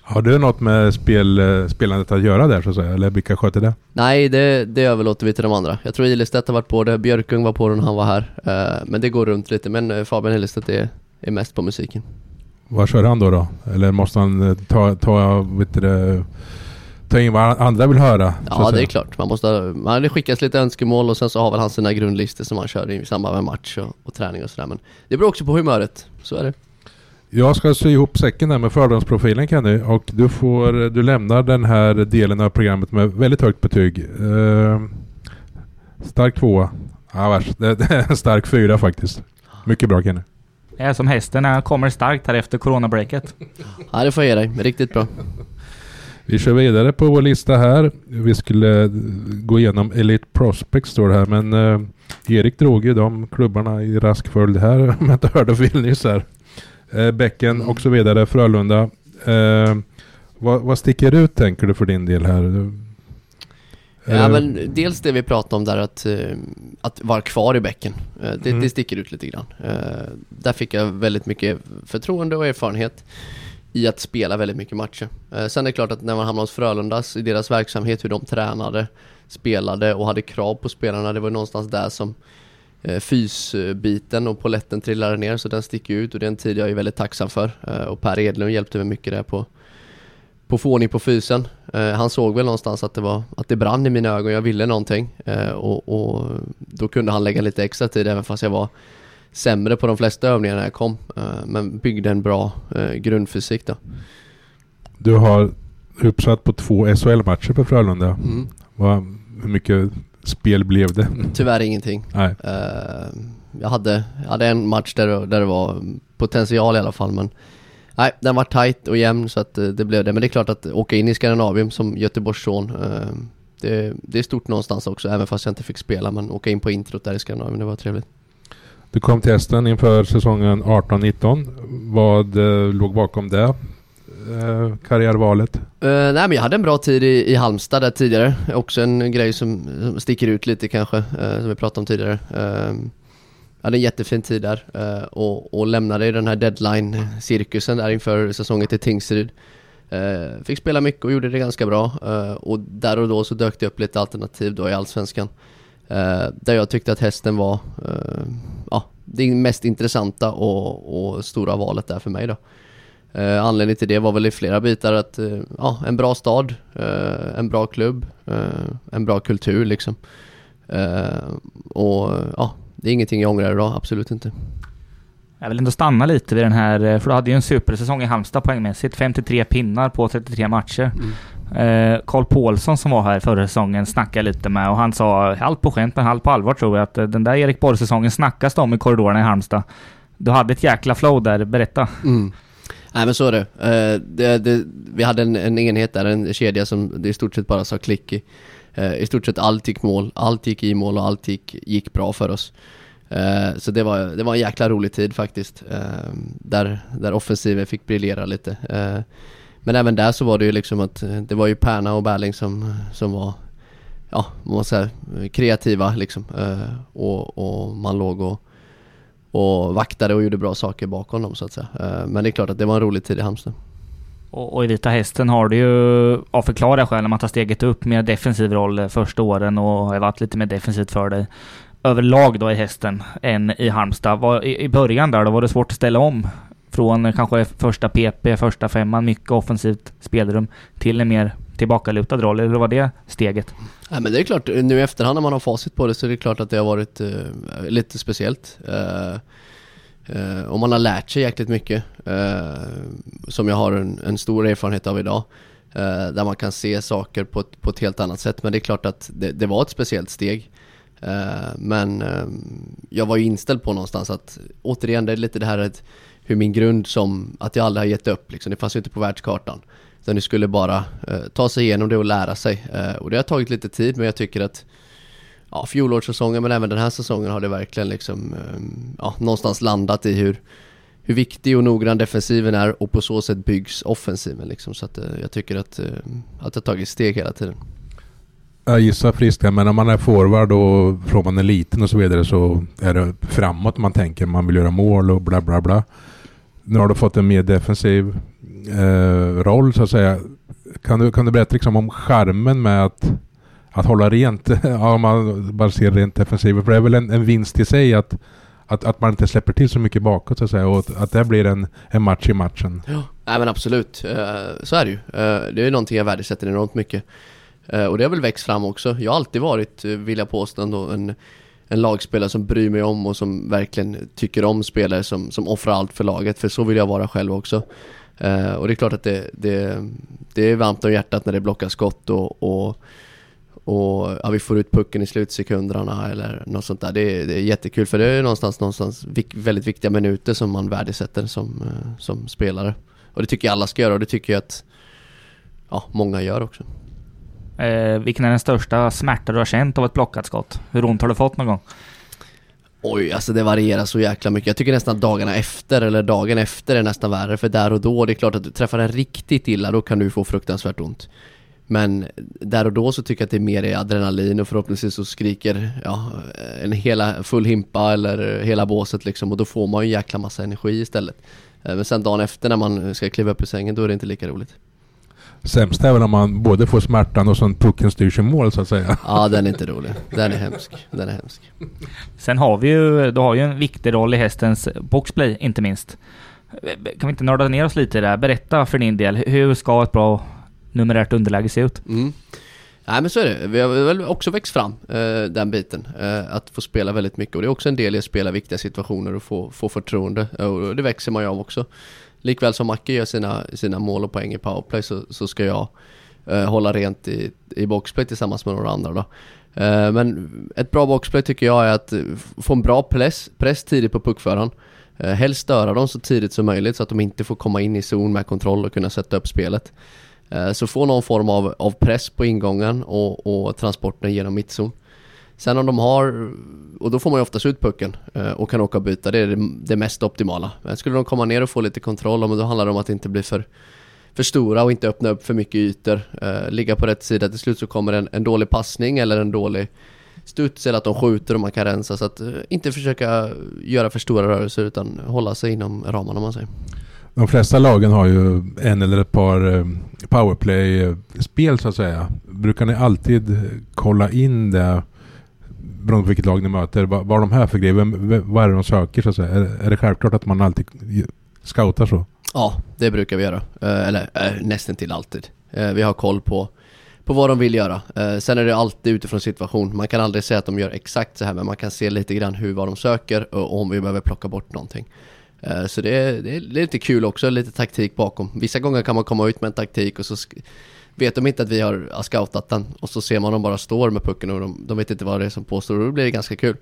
har du något med spel, eh, spelandet att göra där så att säga? Eller vilka sköter det? Nej, det, det överlåter vi till de andra. Jag tror Ilestedt har varit på det, Björkung var på det när han var här. Uh, men det går runt lite, men eh, Fabian Ilestedt är, är mest på musiken. Vad kör han då då? Eller måste han ta, ta, vet du, ta in vad andra vill höra? Ja, det är klart. Man måste, man, det skickas lite önskemål och sen så har väl han sina grundlistor som han kör i samband med match och, och träning och sådär. Men det beror också på humöret, så är det. Jag ska sy ihop säcken där med fördomsprofilen Kenny och du, får, du lämnar den här delen av programmet med väldigt högt betyg. Uh, stark tvåa. Ja, värst. Det, det är en stark fyra faktiskt. Mycket bra Kenny. Det är som hästen när han kommer starkt här efter coronabreaket. Ja, det får jag ge dig. Riktigt bra. Vi kör vidare på vår lista här. Vi skulle gå igenom Elite Prospects står det här men uh, Erik drog ju de klubbarna i rask följd här om jag inte hörde fel nyss här eh, Bäcken och så vidare, Frölunda. Eh, vad, vad sticker ut tänker du för din del här? Ja eh, men dels det vi pratade om där att, eh, att vara kvar i bäcken. Eh, det, mm. det sticker ut lite grann. Där fick jag väldigt mycket förtroende och erfarenhet i att spela väldigt mycket matcher. Sen är det klart att när man hamnar hos Frölundas i deras verksamhet, hur de tränade, spelade och hade krav på spelarna, det var någonstans där som fysbiten och poletten trillade ner så den sticker ut och det är en tid jag är väldigt tacksam för. Eh, och Per Edlund hjälpte mig mycket där på på få ordning på fysen. Eh, han såg väl någonstans att det var att det brann i mina ögon, jag ville någonting och, och, då kunde han lägga lite extra tid även fast jag var sämre på de flesta övningar när jag kom. men byggde en bra grundfysik då. Du har uppsatt på två SHL-matcher på Frölunda. Mm. Vad, hur mycket spel blev det? Tyvärr ingenting. Nej. Eh, jag, hade, jag hade en match där, det- där det var potential i alla fall men Nej, den var tight och jämn så att eh, det blev det. Men det är klart att åka in i Skandinavien som Göteborgsson eh, det, det är stort någonstans också, även fast jag inte fick spela. Men åka in på introt där i Skandinavien, det var trevligt. Du kom till hästen inför säsongen 18-19. Vad eh, låg bakom det eh, karriärvalet? Uh, nej men jag hade en bra tid i, i Halmstad där tidigare. Också en grej som, som sticker ut lite kanske, eh, som vi pratade om tidigare. Uh, jag hade en jättefin tid där eh, och, och lämnade i den här deadline-cirkusen där inför säsongen till Tingsryd. Fick spela mycket och gjorde det ganska bra. Och där och då så dök det upp lite alternativ då i Allsvenskan. Där jag tyckte att hästen var ja, det mest intressanta och, och stora valet där för mig då. Eh, anledningen till det var väl i flera bitar att, eh, ja, en bra stad, eh, en bra klubb, eh, en bra kultur liksom. Eh, och ja, det är ingenting jag ångrar idag, absolut inte. Jag vill ändå stanna lite vid den här, eh, för du hade ju en supersäsong i Halmstad poängmässigt. 53 pinnar på 33 matcher. Karl Paulsson som var här förra säsongen snackade lite med och han sa, halvt på skämt men halvt på allvar tror jag, att den där Erik Borg-säsongen snackas det om i korridorerna i Halmstad. Du hade ett jäkla flow där, berätta. Mm. Nej men så är det. Uh, det, det vi hade en, en enhet där, en kedja som det i stort sett bara sa klick i. Uh, I stort sett allt gick mål, allt gick i mål och allt gick, gick bra för oss. Uh, så det var, det var en jäkla rolig tid faktiskt. Ehm, där, där offensiven fick briljera lite. Men även där så var det ju liksom att det var ju Perna och Berling som, som var ja, man måste säga, kreativa liksom. Och, och man låg och, och vaktade och gjorde bra saker bakom dem så att säga. Eh, men det är klart att det var en rolig tid i Halmstad. Och, och i Vita Hästen har du ju, av förklara skäl, när man tar steget upp mer defensiv roll eh, första åren och har varit lite mer defensivt för dig. Överlag då i hästen än i Halmstad. Var, i, I början där då var det svårt att ställa om från kanske första PP, första femman, mycket offensivt spelrum till en mer tillbakalutad roll. Eller var det steget? Nej men det är klart, nu i efterhand när man har facit på det så är det klart att det har varit eh, lite speciellt. Eh, eh, och man har lärt sig jäkligt mycket. Eh, som jag har en, en stor erfarenhet av idag. Eh, där man kan se saker på ett, på ett helt annat sätt. Men det är klart att det, det var ett speciellt steg. Eh, men jag var ju inställd på någonstans att återigen, det är lite det här att hur min grund som, att jag aldrig har gett upp liksom. Det fanns ju inte på världskartan. Utan det skulle bara eh, ta sig igenom det och lära sig. Eh, och det har tagit lite tid men jag tycker att ja, fjolårssäsongen men även den här säsongen har det verkligen liksom eh, ja, någonstans landat i hur, hur viktig och noggrann defensiven är och på så sätt byggs offensiven liksom. Så att eh, jag tycker att, eh, att det har tagit steg hela tiden. Jag gissar friskt här, men om man är forward och från man är liten och så vidare så är det framåt man tänker. Man vill göra mål och bla bla bla. Nu har du fått en mer defensiv eh, roll så att säga. Kan du, kan du berätta liksom om charmen med att, att hålla rent? ja, om man bara ser rent defensivt. För det är väl en, en vinst i sig att, att, att man inte släpper till så mycket bakåt så att säga. Och att, att det blir en, en match i matchen. Ja, nej men absolut. Eh, så är det ju. Eh, det är någonting jag värdesätter enormt mycket. Eh, och det har väl växt fram också. Jag har alltid varit, vill jag påstå, ändå en, en lagspelare som bryr mig om och som verkligen tycker om spelare som, som offrar allt för laget. För så vill jag vara själv också. Eh, Och det är klart att det, det, det är varmt om hjärtat när det blockas skott och, och och ja, vi får ut pucken i slutsekunderna eller något sånt där. Det är, det är jättekul för det är någonstans, någonstans vik, väldigt viktiga minuter som man värdesätter som, eh, som spelare. Och det tycker jag alla ska göra och det tycker jag att ja, många gör också. Eh, vilken är den största smärta du har känt av ett plockat skott? Hur ont har du fått någon gång? Oj, alltså det varierar så jäkla mycket. Jag tycker nästan dagarna efter eller dagen efter är nästan värre. För där och då, det är klart att du träffar den riktigt illa, då kan du få fruktansvärt ont. Men där och då så tycker jag att det är mer i adrenalin och förhoppningsvis så skriker ja, en hela full himpa eller hela båset liksom och då får man ju en jäkla massa energi istället. Eh, men sen dagen efter när man ska kliva upp ur sängen då är det inte lika roligt. Sämst är väl om man både får smärtan och så pucken styrs i mål så att säga. Ja, den är inte rolig. Den är hemsk. Den är hemsk. Sen har vi ju, du har ju en viktig roll i hästens boxplay, inte minst. Kan vi inte nörda ner oss lite där? Berätta för din del, hur ska ett bra numerärt underläge se ut? Mm. Nej men så är det. Vi har väl också växt fram eh, den biten. Eh, att få spela väldigt mycket och det är också en del i att spela viktiga situationer och få, få förtroende. Och det växer man ju av också. Likväl som Macke gör sina, sina mål och poäng i powerplay så, så ska jag eh, hålla rent i, i boxplay tillsammans med några andra då. Eh, men ett bra boxplay tycker jag är att eh, få en bra press, press tidigt på puckföraren. Eh, helst störa dem så tidigt som möjligt så att de inte får komma in i zon med kontroll och kunna sätta upp spelet. Eh, så få någon form av, av press på ingången och, och transporten genom mittzon. Sen om de har, och då får man ju oftast ut pucken eh, och kan åka och byta, det är det, det mest optimala. Men skulle de komma ner och få lite kontroll, då handlar det om att inte bli för, för stora och inte öppna upp för mycket ytor. Eh, ligga på rätt sida, till slut så kommer en, en dålig passning eller en dålig studs eller att de skjuter och man kan rensa. Så att eh, inte försöka göra för stora rörelser utan hålla sig inom ramarna om man säger. De flesta lagen har ju en eller ett par powerplay-spel så att säga. Brukar ni alltid kolla in det beroende på vilket lag ni möter? Vad, vad är de här för grejer? Vem, vad är det de söker så att säga? Är, är det självklart att man alltid scoutar så? Ja, det brukar vi göra. Eh, eller eh, nästan till alltid. Eh, vi har koll på på vad de vill göra. Sen är det alltid utifrån situation. Man kan aldrig säga att de gör exakt så här men man kan se lite grann hur vad de söker och om vi behöver plocka bort någonting. Så det är, det är lite kul också, lite taktik bakom. Vissa gånger kan man komma ut med en taktik och så vet de inte att vi har scoutat den och så ser man dem bara står med pucken och de, de vet inte vad det är som påstår och då blir det ganska kul.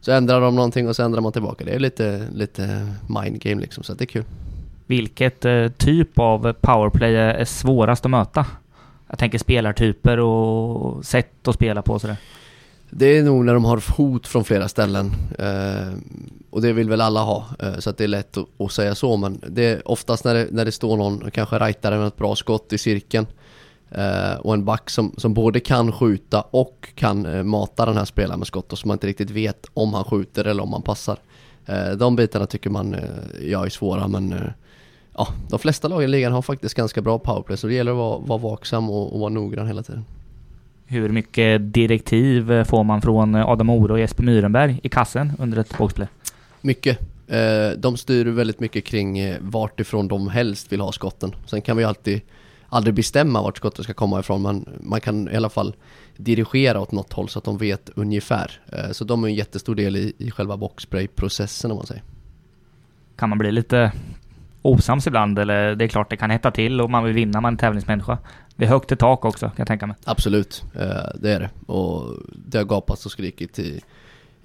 Så ändrar de någonting och så ändrar man tillbaka. Det är lite, lite mind game liksom, så det är kul. Vilket eh, typ av powerplay är svårast att möta? Jag tänker spelartyper och sätt att spela på sådär. Det är nog när de har hot från flera ställen. Eh, och det vill väl alla ha. Eh, så att det är lätt att, att, säga så. Men det är oftast när det, när det står någon, kanske rightare med ett bra skott i cirkeln. Eh, och en back som, som både kan skjuta och kan eh, mata den här spelaren med skott. Och som man inte riktigt vet om han skjuter eller om han passar. Eh, de bitarna tycker man jag är svåra men ja, de flesta lagen i ligan har faktiskt ganska bra powerplay så det gäller att vara, vara vaksam och, och vara noggrann hela tiden. Hur mycket direktiv får man från Adam Ore och Jesper Myrenberg i kassen under ett boxplay? Mycket. De styr väldigt mycket kring eh, vart ifrån de helst vill ha skotten. Sen kan vi alltid aldrig bestämma vart skottet ska komma ifrån men man kan i alla fall dirigera åt något håll så att de vet ungefär. Eh, så de är en jättestor del i, i själva boxspray-processen om man säger. Kan man bli lite osams ibland eller det är klart det kan hetta till och man vill vinna, man är tävlingsmänniska. Det är högt i tak också kan jag tänka mig. Absolut, eh, det är det. Och det har gapats och skrikit i,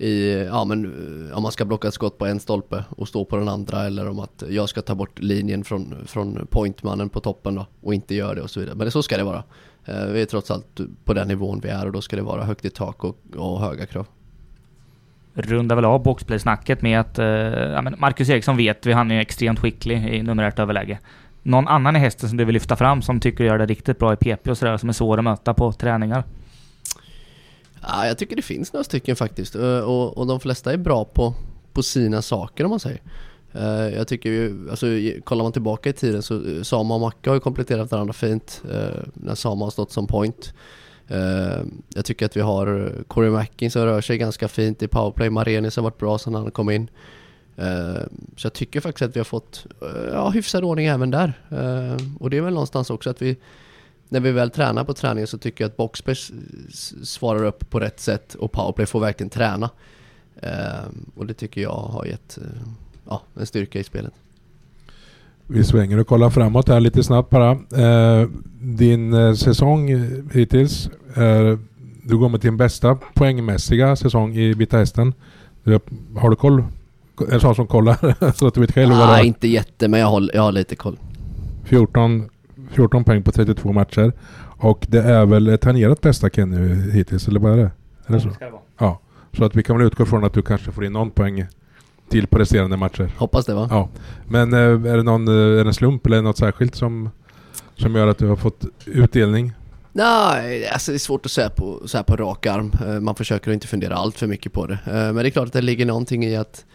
i, ja men eh, om man ska blocka ett skott på en stolpe och stå på den andra eller om att jag ska ta bort linjen från, från pointmannen på toppen då och inte gör det och så vidare. Men det, så ska det vara. Eh, vi är trots allt på den nivån vi är och då ska det vara högt i tak och, och höga krav rundar väl av boxplay-snacket med att eh, ja, Marcus Eriksson vet vi, han är extremt skicklig i numerärt överläge. Någon annan i hästen som du vill lyfta fram som tycker gör det riktigt bra i PP och sådär, som är svår att möta på träningar? Ja, jag tycker det finns några stycken faktiskt eh, och, och, de flesta är bra på, på sina saker om man säger. Eh, jag tycker ju, alltså kollar man tillbaka i tiden så eh, Sama och Macke har ju kompletterat varandra fint när Sama har stått som point. Jag tycker att vi har Corey Mackin som rör sig ganska fint i powerplay. Marenis har varit bra sedan han kom in. Så jag tycker faktiskt att vi har fått ja, hyfsad ordning även där. och det är väl någonstans också att vi när vi väl tränar på träningen så tycker jag att Boxbers svarar upp på rätt sätt och powerplay får verkligen träna. och det tycker jag har gett ja, en styrka i spelet. Vi svänger och kollar framåt här lite snabbt bara. Eh, din eh, säsong hittills. Eh, du går med din bästa poängmässiga säsong i Vita Hästen. Har du koll? Är det sån som kollar? så att du vet själv vad Nej, inte jätte, men jag har, jag har lite koll. 14, 14 poäng på 32 matcher. Och det är väl tangerat bästa Kenny hittills, eller vad är det? Är det så? Ja. Så att vi kan väl utgå från att du kanske får in någon poäng till på resterande matcher. Hoppas det va? Ja. Men eh, är det någon är det en slump eller något särskilt som, som gör att du har fått utdelning? Nej, alltså det är svårt att säga på, så här på rak arm. Eh, man försöker inte fundera allt för mycket på det. Eh, men det är klart att det ligger någonting i att,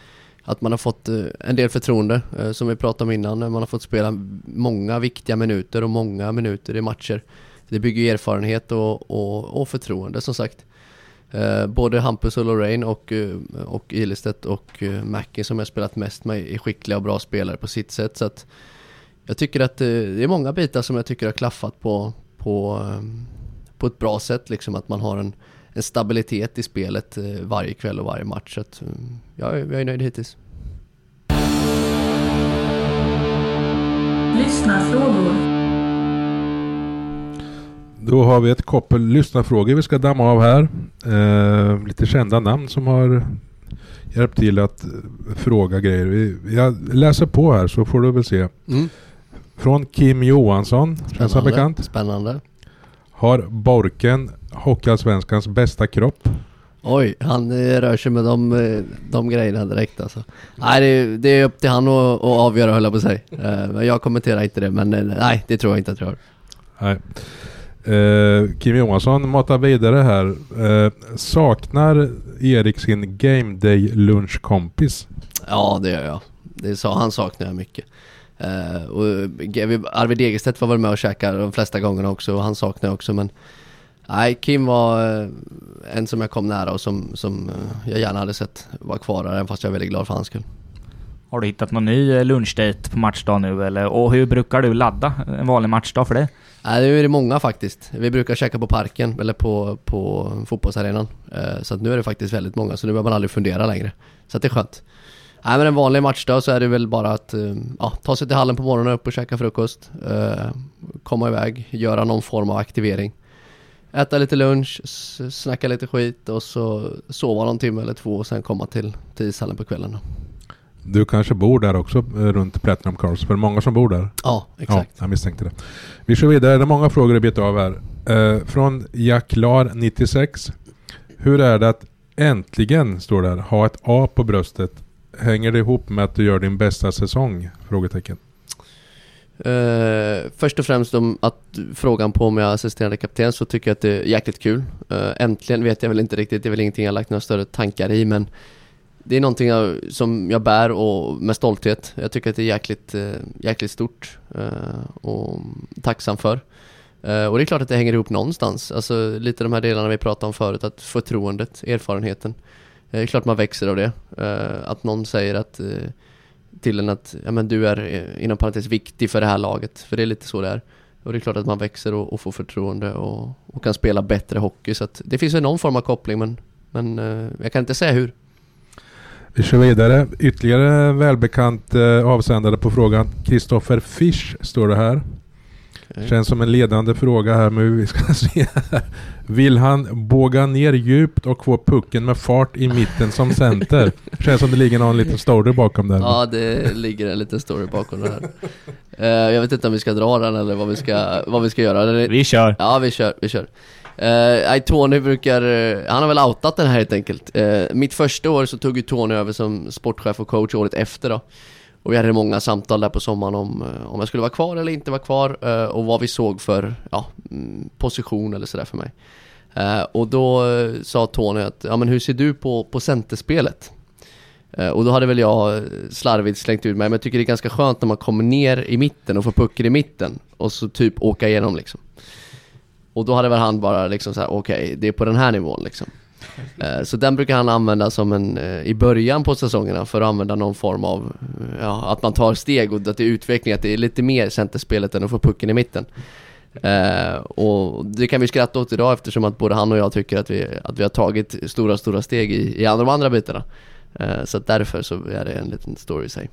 att man har fått eh, en del förtroende, eh, som vi pratade om innan. Man har fått spela många viktiga minuter och många minuter i matcher. Det bygger erfarenhet och, och, och förtroende som sagt. Eh, både Hampus och Lorraine och, och Ilestedt och Mackie som jag spelat mest med är skickliga och bra spelare på sitt sätt. Så att jag tycker att det är många bitar som jag tycker har klaffat på, på, på ett bra sätt. Liksom att man har en, en stabilitet i spelet eh, varje kväll och varje match. Så att, jag, jag är nöjd hittills. Då har vi ett koppel lyssnarfrågor vi ska damma av här. Eh, lite kända namn som har hjälpt till att eh, fråga grejer. Vi, jag läser på här så får du väl se. Mm. Från Kim Johansson, känns han bekant? Spännande. Har Borken Hockeyallsvenskans bästa kropp? Oj, han eh, rör sig med de, eh, de grejerna direkt alltså. Nej, det, är- det är upp till han att, att avgöra höll jag på säga. Eh, jag kommenterar inte det, men nej, det tror jag inte att jag har. Nej. Eh, Kim Johansson matar vidare här. Eh, saknar Erik sin Game Day lunchkompis? Ja, det gör jag. Det sa han saknar jag mycket. Eh, och Arvid Degerstedt var väl med och käkade de flesta gångerna också och han saknar också men Nej, Kim var eh, en som jag kom nära och som, som eh, jag gärna hade sett vara kvar där, även fast jag är väldigt glad för hans skull. Har du hittat någon ny lunchdate på matchdag nu eller? Och hur brukar du ladda en vanlig matchdag för det? Nej, nu är det många faktiskt. Vi brukar käka på parken eller på, på fotbollsarenan. Så att nu är det faktiskt väldigt många, så nu behöver man aldrig fundera längre. Så att det är skönt. Nej men en vanlig matchdag så är det väl bara att eh, ja, ta sig till hallen på morgonen, upp och käka frukost. eh, Komma iväg, göra någon form av aktivering. Äta lite lunch, snacka lite skit och så sova någon timme eller två och sen komma till, till ishallen på kvällen. Du kanske bor där också eh, runt Platinum Cars? För det är många som bor där. Ja, exakt. Ja, jag misstänkte det. Vi kör vidare. Det är många frågor att beta av här. Eh, från Jacklar 96. Hur är det att äntligen, står där, ha ett A på bröstet? Hänger det ihop med att du gör din bästa säsong? Frågetecken. Uh, först och främst om att frågan på om jag är assisterande kapten så tycker jag att det är jäkligt kul. Uh, äntligen vet jag väl inte riktigt, det är väl ingenting jag lagt några större tankar i men det är någonting jag, som jag bär och med stolthet. Jag tycker att det är jäkligt, uh, jäkligt stort och tacksam för. Och det är klart att det hänger ihop någonstans. Alltså lite de här delarna vi pratade om förut, att förtroendet, erfarenheten. Det är klart man växer av det. Eh, att någon säger att eh, till en att ja, men du är inom parentes viktig för det här laget. För det är lite så det är. Och det är klart att man växer och, och får förtroende och, och kan spela bättre hockey. Så att det finns väl någon form av koppling men, men jag kan inte säga hur. Vi kör vidare. Ytterligare välbekant avsändare på frågan. Kristoffer Fisch står det här. Eh, Känns som en ledande fråga här men vi ska se här. Vill han båga ner djupt och få pucken med fart i mitten som center? Känns som det ligger någon liten story bakom där. Ja, det ligger en liten story bakom det här. Eh, jag vet inte om vi ska dra den eller vad vi ska, vad vi ska göra. Den Vi kör! Ja, vi kör, vi kör. Uh, Tony brukar, han har väl outat den här helt enkelt. Eh, mitt första år så tog ju Tony över som sportchef och coach året efter då. Och vi hade många samtal där på sommaren om, eh, om jag skulle vara kvar eller inte vara kvar eh, och vad vi såg för ja, mm, position eller sådär för mig. Eh, och då sa Tony att, ja men hur ser du på, på centerspelet? Och då hade väl jag slarvigt slängt ut mig, men jag tycker det är ganska skönt när man kommer ner i mitten och får pucken i mitten och så typ åka igenom liksom. Och då hade väl han bara liksom så här: okej, det är på den här nivån liksom. Eh, så den brukar han använda som en, eh, i början på säsongerna för att använda någon form av, eh, ja, att man tar steg och att det är utveckling, att det är lite mer centerspelet än att få pucken i mitten. Uh, och det kan vi skratta åt idag eftersom att både han och jag tycker att vi, att vi har tagit stora, stora steg i, i de andra bitarna. Uh, så att därför så är det en liten story i sig.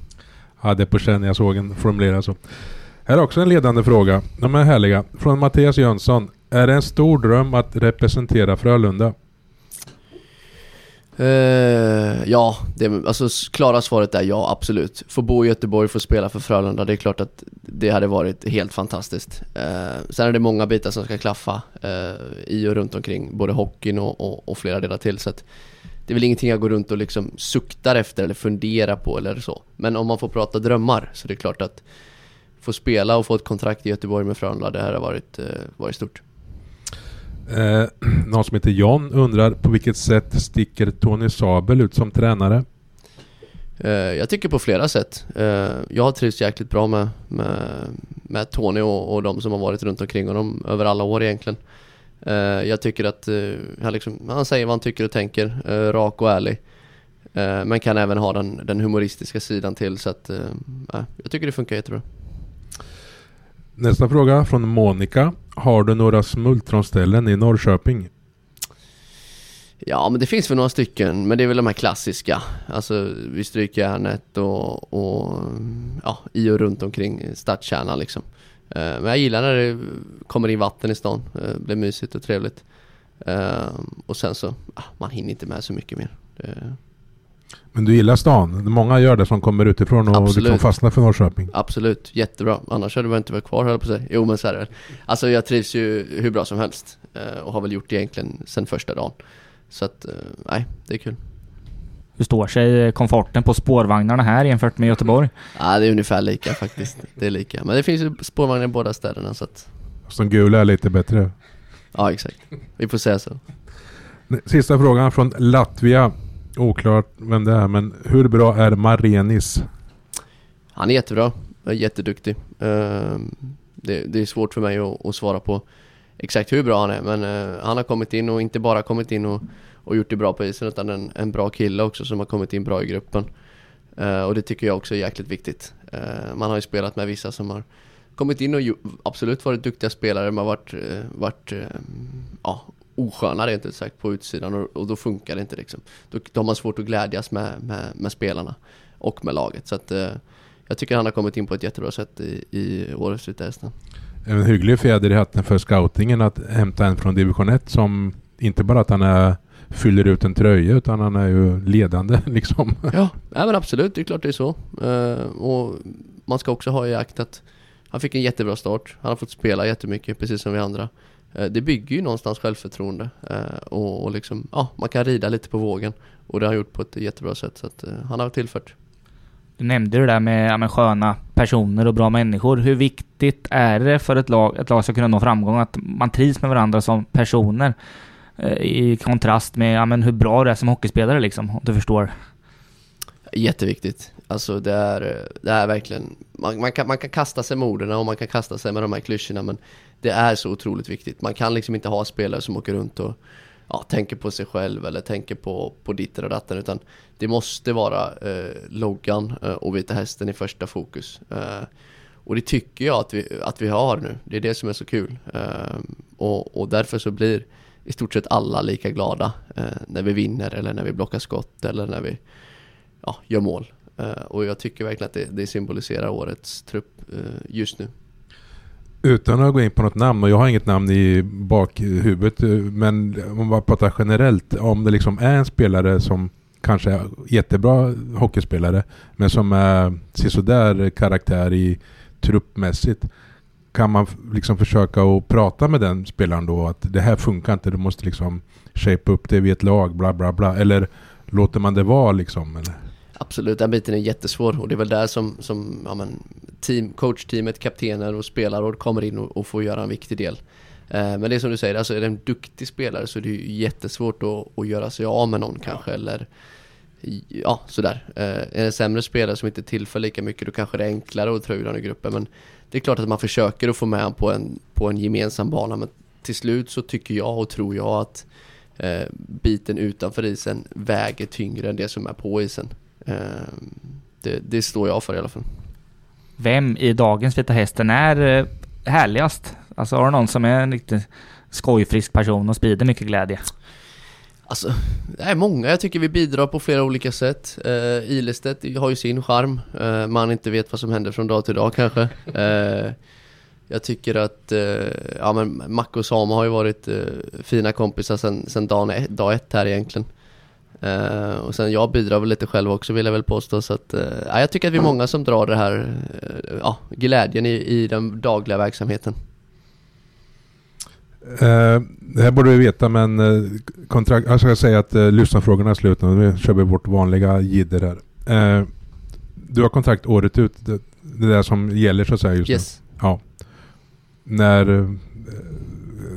Ja, det är på känn jag såg en formulera så. Här är också en ledande fråga. De är härliga. Från Mattias Jönsson. Är det en stor dröm att representera Frölunda? Uh, ja, det, alltså klara svaret är ja, absolut. Få bo i Göteborg, få spela för Frölunda, det är klart att det hade varit helt fantastiskt. Uh, sen är det många bitar som ska klaffa uh, i och runt omkring, både hockeyn och, och, och flera delar till. Så att det är väl ingenting jag går runt och liksom suktar efter eller funderar på eller så. Men om man får prata drömmar så det är klart att få spela och få ett kontrakt i Göteborg med Frölunda, det här har varit, varit stort. Eh, någon som heter John undrar på vilket sätt sticker Tony Sabel ut som tränare? Eh, jag tycker på flera sätt. Eh, jag har trivts jäkligt bra med, med, med Tony och, och de som har varit runt omkring honom över alla år egentligen. Eh, jag tycker att eh, han, liksom, han säger vad han tycker och tänker, eh, rak och ärlig. Eh, men kan även ha den, den humoristiska sidan till så att eh, eh jag tycker det funkar jättebra. Nästa fråga från Monica. Har du några smultronställen i Norrköping? Ja men det finns väl några stycken, men det är väl de här klassiska. Alltså vid Strykjärnet och, och ja, i och runt omkring stadskärnan liksom. Eh, men jag gillar när det kommer in vatten i stan, eh, det blir mysigt och trevligt. Eh, och sen så, ah, man hinner inte med så mycket mer. Men du gillar stan? Många gör det som kommer utifrån och Absolut. liksom fastnar för Norrköping. absolut, jättebra. Annars hade jag inte varit kvar höll på säga. Jo men så är det. Alltså jag trivs ju hur bra som helst. eh, och har väl gjort det egentligen sen första dagen. Så att, eh, nej, det är kul. Hur står sig komforten på spårvagnarna här jämfört med Göteborg? Ja, det är ungefär lika faktiskt. Det är lika. Men det finns ju spårvagnar i båda städerna så att, Som gula är lite bättre. ja exakt. Vi får säga så. Sista frågan från Latvia. Oklart vem det är, men hur bra är Marenis? Han är jättebra, är jätteduktig. Ehm, det, det är svårt för mig att, att svara på exakt hur bra han är, men eh, han har kommit in och inte bara kommit in och, och gjort det bra på isen, utan en, en bra kille också som har kommit in bra i gruppen. Eh, och det tycker jag också är jäkligt viktigt. Eh, man har ju spelat med vissa som har kommit in och absolut varit duktiga spelare, men har varit, varit ja, osköna rent ut sagt på utsidan och, och då funkar det inte liksom. Då, då har man svårt att glädjas med, med, med spelarna och med laget. Så att, eh, jag tycker han har kommit in på ett jättebra sätt i, i årets Vita Hästen. En hygglig fjäder i hatten för scoutingen att hämta en från division 1 som inte bara att han är, fyller ut en tröja utan han är ju ledande liksom. Ja, ja men absolut, det är klart det är så. Eh, och man ska också ha i akt att han fick en jättebra start. Han har fått spela jättemycket, precis som vi andra. Eh, det bygger ju någonstans självförtroende. Eh, och, och liksom, ja, man kan rida lite på vågen. Och det har han gjort på ett jättebra sätt. Så att, eh, han har tillfört. Du nämnde det där med, ja, med sköna personer och bra människor. Hur viktigt är det för ett lag, ett lag ska kunna nå framgång att man trivs med varandra som personer? I kontrast med ja, men hur bra du är som hockeyspelare liksom, om du förstår. Jätteviktigt. Alltså det är, det är verkligen, man, man, kan, man kan kasta sig med orden och man kan kasta sig med de här klyschorna men det är så otroligt viktigt. Man kan liksom inte ha spelare som åker runt och ja, tänker på sig själv eller tänker på, på ditten och datten utan det måste vara eh, loggan eh, och Vita Hästen i första fokus. Eh, och det tycker jag att vi, att vi har nu. Det är det som är så kul. Eh, och, och därför så blir i stort sett alla lika glada eh, när vi vinner eller när vi blockar skott eller när vi ja, gör mål. Eh, och jag tycker verkligen att det, det symboliserar årets trupp eh, just nu. Utan att gå in på något namn, och jag har inget namn i bakhuvudet, eh, men om man bara pratar generellt, om det liksom är en spelare som kanske är jättebra hockeyspelare, men som är sådär karaktär i truppmässigt, kan man liksom försöka att prata med den spelaren då att det här funkar inte, du måste liksom shape upp det vid ett lag, bla bla bla, eller låter man det vara liksom? Eller? Absolut, den biten är jättesvår och det är väl där som, som ja, men, team, coachteamet, kaptener och spelare kommer in och, och får göra en viktig del. Eh, men det är som du säger, alltså är det en duktig spelare så är det ju jättesvårt att, att göra sig av med någon kanske eller ja, sådär. Eh, är det en sämre spelare som inte tillför lika mycket då kanske det är enklare att ur den i gruppen men det är klart att man försöker att få med honom på en, på en gemensam bana men till slut så tycker jag och tror jag att eh, biten utanför isen väger tyngre än det som är på isen. Eh, det, det står jag för i alla fall. Vem i dagens Vita Hästen är eh, härligast? Alltså har du någon som är en riktigt skojfrisk person och sprider mycket glädje? Alltså, det är många. Jag tycker vi bidrar på flera olika sätt. Uh, Ilestedt har ju sin charm. Uh, man inte vet vad som händer från dag till dag kanske. Eh, jag tycker att, uh, ja men Macke och Sama har ju varit uh, fina kompisar sen dag, dag ett här egentligen. Uh, och sen jag bidrar väl lite själv också vill jag väl påstå så att, uh, ja, jag tycker att vi är många som drar det här, uh, ja, glädjen i, i den dagliga verksamheten. Det här borde vi veta men kontrakt, jag ska säga att eh, lyssnarfrågorna är slut nu. Nu kör vi vårt vanliga jidder här. Du har kontrakt året ut. Det, det där som gäller så att säga just Yes. nu. Ja. När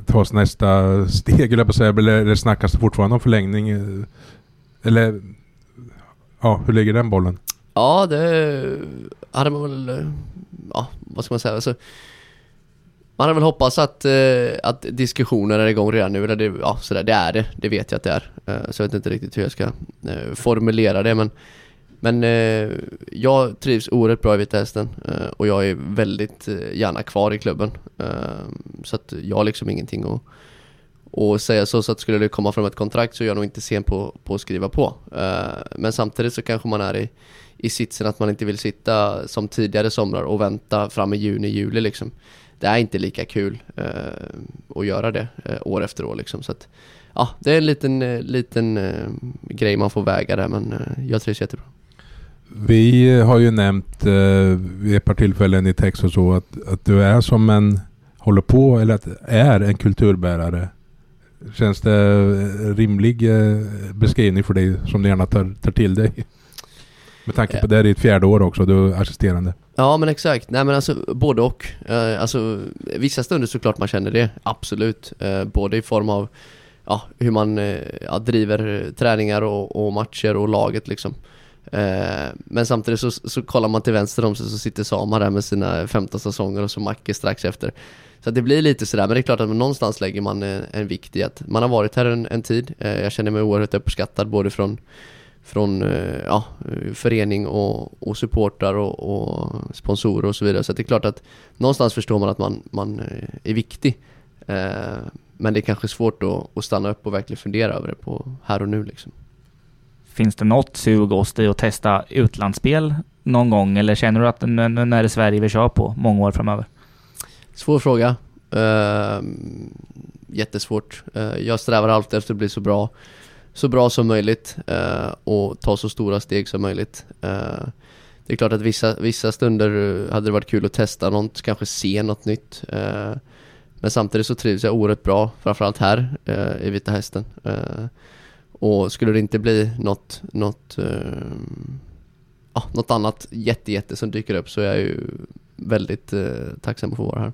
tas nästa steg eller på att säga, eller, eller snackas det fortfarande om förlängning? Eller ja, hur ligger den bollen? Ja, det hade man väl, ja vad ska man säga, alltså, man hade väl hoppats att, eh, att diskussioner är igång redan nu, eller det, ja sådär, det är det, det vet jag att det är. Eh, Så jag vet inte riktigt hur jag ska eh, formulera det men men eh, jag trivs oerhört bra i Vita Hästen eh, och jag är väldigt eh, gärna kvar i klubben. Eh, så att jag har liksom ingenting att, och säga så, så att skulle det komma fram ett kontrakt så är jag nog inte sen på, på att skriva på. Uh, men samtidigt så kanske man är i, i sitsen att man inte vill sitta som tidigare somrar och vänta fram i juni, juli liksom. Det är inte lika kul uh, att göra det uh, år efter år liksom. Så att, ja, det är en liten, liten grej man får väga där men jag trivs jättebra. Vi har ju nämnt eh, vid ett par tillfällen i text och så att, att du är som en, håller på, eller att är en kulturbärare. Känns det rimlig eh, beskrivning för dig som du gärna tar, tar till dig? Med tanke på det är ditt fjärde år också, du är assisterande. Ja men exakt, nej men alltså både och. Eh, alltså vissa stunder såklart man känner det, absolut. Eh, både i form av ja, hur man eh, ja, driver träningar och, och, matcher och laget liksom. Eh, men samtidigt så, så kollar man till vänster om sig så sitter Sama där med sina 15 säsonger och så Macke strax efter. Så det blir lite sådär, men det är klart att någonstans lägger man en, en vikt i att man har varit här en, en tid. Eh, jag känner mig oerhört uppskattad både från, från eh, ja, förening och, och supportrar och, och, sponsorer och så vidare. Så det är klart att någonstans förstår man att man, man är viktig. Men det är kanske svårt att, att stanna upp och verkligen fundera över det på här och nu liksom. Finns det något sug hos dig att testa utlandsspel någon gång eller känner du att nu, nu är det Sverige vi kör på många år framöver? Svår fråga. Uh, jättesvårt. Uh, jag strävar alltid efter att bli så bra, så bra som möjligt uh, och ta så stora steg som möjligt. Uh, det är klart att vissa, vissa stunder hade det varit kul att testa något, kanske se något nytt. men samtidigt så trivs jag oerhört bra, framförallt här i Vita Hästen. Och skulle det inte bli något, något, ja, något annat jätte, jätte som dyker upp så är jag ju väldigt tacksam att få vara här.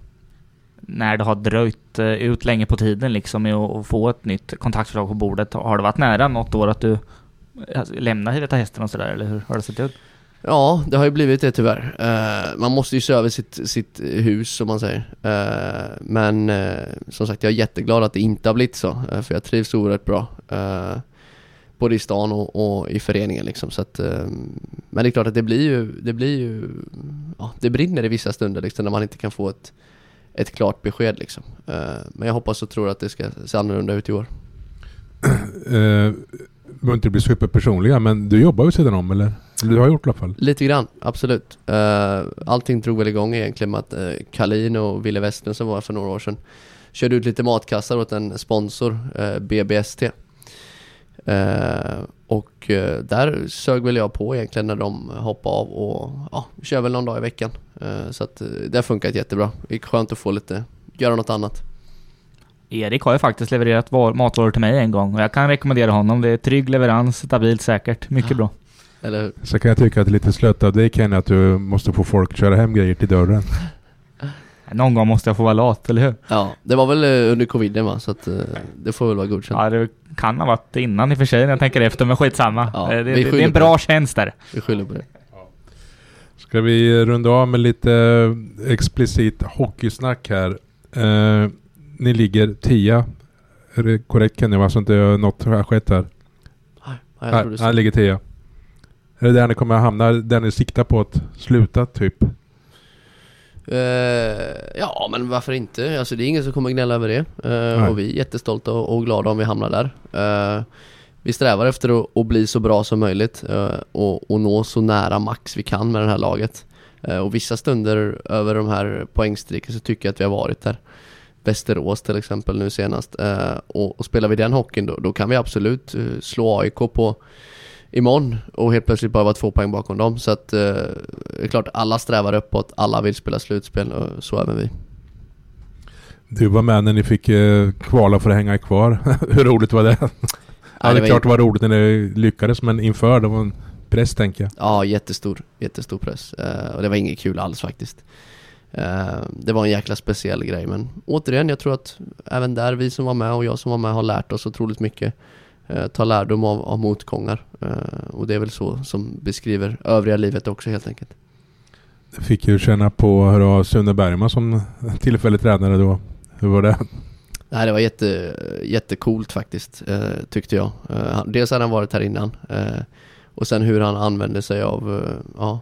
När det har dröjt eh, ut länge på tiden liksom med att få ett nytt kontaktförslag på bordet, har det varit nära något år att du eh, lämnar Hiveta Hästen och sådär, eller hur har det sett ut? Ja, det har ju blivit det tyvärr. Uh, man måste ju se över sitt, sitt hus som man säger. Uh, men uh, som sagt, jag är jätteglad att det inte har blivit så. för jag trivs oerhört bra både i stan och, och i föreningen liksom. Så att, men det är klart att det blir ju, det blir ju, ja, det brinner i vissa stunder liksom när man inte kan få ett, ett klart besked liksom. Eh, men jag hoppas och tror att det ska se annorlunda ut i år. Uh, behöver inte bli superpersonliga, men du jobbar ju sidan om eller? Du har gjort i alla fall? Lite grann, absolut. Uh, allting drog väl igång egentligen med att uh, Kalin och Ville Western som var för några år sedan körde ut lite matkassar åt en sponsor, uh, BBST. Eh, och eh, där sög väl jag på egentligen när de hoppade av och ja, kör väl någon dag i veckan. Eh, så att det har funkat jättebra. Det är skönt att få lite, göra något annat. Erik har ju faktiskt levererat matvaror till mig en gång och jag kan rekommendera honom. Det är trygg leverans, stabilt, säkert. Mycket ja. bra. Eller hur? Så kan jag tycka att det är lite slött av dig Kenny att du måste få folk köra hem grejer till dörren. Någon gång måste jag få vara lat, eller hur? Ja, det var väl eh, under coviden va? Så att eh, det får väl vara godkänt. Ja, det kan ha varit innan i och för sig när jag tänker efter, men skitsamma. Ja, det, det, det är en bra tjänst där. Vi skyller på det. Ska vi runda av med lite explicit hockeysnack här? Eh, ni ligger tia. Är det korrekt Kenny? Va? Så inte något har skett här? Nej, jag tror det Han ligger tia. Är det där ni kommer att hamna? Där ni siktar på att sluta typ? Uh, ja, men varför inte? Alltså det är ingen som kommer gnälla över det. Uh, och vi är jättestolta och, och, glada om vi hamnar där. Uh, vi strävar efter att, att, bli så bra som möjligt och, och, nå så nära max vi kan med det här laget. och vissa stunder över de här poängstreken så tycker jag att vi har varit där. Västerås till exempel nu senast. och, och spelar vi den hockeyn då, då kan vi absolut slå AIK på imorgon och helt plötsligt bara vara två poäng bakom dem. Så att eh, det är klart, alla strävar uppåt, alla vill spela slutspel och så även vi. Du var med när ni fick eh, kvala för att hänga kvar. Hur roligt var det? Ja, det, det är klart det var roligt när det lyckades men inför, det var en press tänker jag. Ja, jättestor, jättestor press. Uh, och det var inget kul alls faktiskt. Uh, det var en jäkla speciell grej men återigen, jag tror att även där, vi som var med och jag som var med har lärt oss otroligt mycket eh, ta lärdom av, av motgångar. Eh, och det är väl så som beskriver övriga livet också helt enkelt. Jag fick ju känna på hur det Sune Bergman som tillfällig tränare då. Hur var det? Nej, det var jätte, jättecoolt faktiskt, eh, tyckte jag. Eh, dels hade han varit här innan. Eh, och sen hur han använde sig av eh, ja,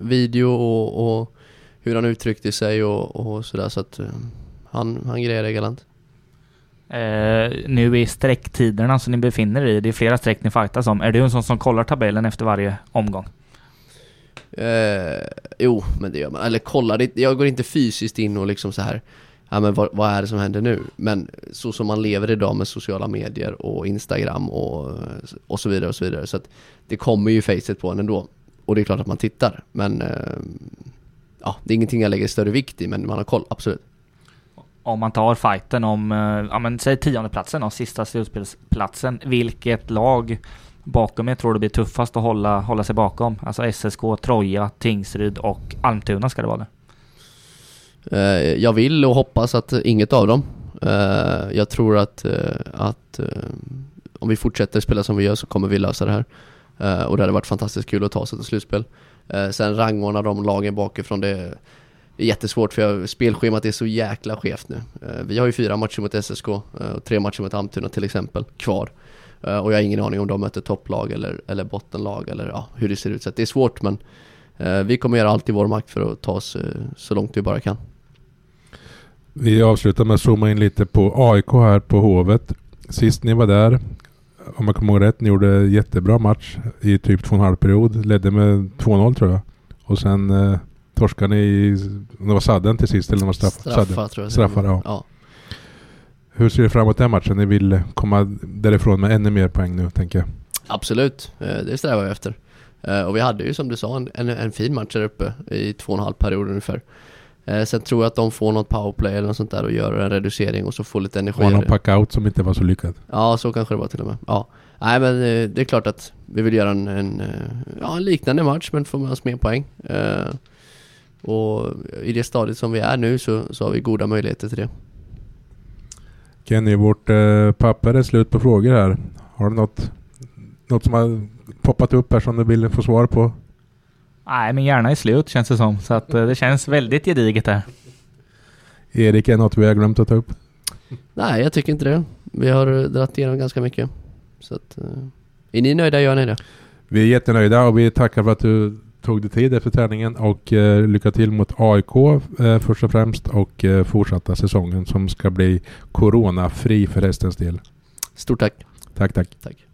video och, och, hur han uttryckte sig och, och sådär. Så att han, han grejade galant. Eh, nu i sträcktiderna som ni befinner er i, det är flera streck ni fightas om. Är du en sån som kollar tabellen efter varje omgång? Eh, jo, men det gör man. Eller kollar, jag går inte fysiskt in och liksom så här Ja men vad, vad, är det som händer nu? Men så som man lever idag med sociala medier och Instagram och, och så vidare och så vidare. Så att det kommer ju facet på en ändå. Och det är klart att man tittar. Men eh, ja, det är ingenting jag lägger större vikt i, men man har koll, absolut. Om man tar fighten om, eh, ja men säg tiondeplatsen och sista slutspelsplatsen. Vilket lag bakom er tror du blir tuffast att hålla, hålla sig bakom? Alltså SSK, Troja, Tingsryd och Almtuna ska det vara det. Eh, jag vill och hoppas att inget av dem. Eh, jag tror att, att om vi fortsätter spela som vi gör så kommer vi lösa det här. Och det hade varit fantastiskt kul att ta sig till slutspel. Sen rangordna de lagen bakifrån, det är jättesvårt för spelschemat är så jäkla skevt nu. Eh, vi har ju fyra matcher mot SSK eh, och tre matcher mot Almtuna till exempel kvar. Eh, och jag har ingen aning om de möter topplag eller, eller bottenlag eller ja, hur det ser ut. Så det är svårt men vi kommer göra allt i vår makt för att ta oss så långt vi bara kan. Vi avslutar med att zooma in lite på AIK här på Hovet. Sist ni var där, om jag kommer ihåg rätt, ni gjorde jättebra match i typ två och en halv period. Ledde med 2-0 tror jag. Och sen eh, torskade ni i, om det var sadden till sist eller var straff, straffar. Sadden. Tror jag straffar, ja. ja. Hur ser du framåt den matchen? Ni vill komma därifrån med ännu mer poäng nu, tänker jag. Absolut, eh, det strävar vi efter. Eh, och vi hade ju som du sa en, en, en fin match där uppe i två och en halv period ungefär. Eh, sen tror jag att de får något powerplay eller något sånt där och gör en reducering och så får lite energi. Och någon packout som inte var så lyckad. Ja, så kanske det var till och med. Ja. Nej men det är klart att vi vill göra en, en, ja, en liknande match men få med oss mer poäng. Och i det stadiet som vi är nu så, så har vi goda möjligheter till det. Kenny, vårt eh, papper är slut på frågor här. Har du något, något som har poppat upp här som du vill få svar på? Nej, men gärna är slut känns det som. Så att eh, det känns väldigt gediget här. Erik, är något vi har glömt att ta upp? Nej, jag tycker inte det. Vi har eh, dragit igenom ganska mycket. Så att, eh, är ni nöjda? Jag är nöjda. Vi är jättenöjda och vi tackar för att du tog dig tid efter träningen och eh, lycka till mot AIK eh, först och främst och eh, fortsatta säsongen som ska bli coronafri för hästens del. Stort tack. Tack, tack. Tack.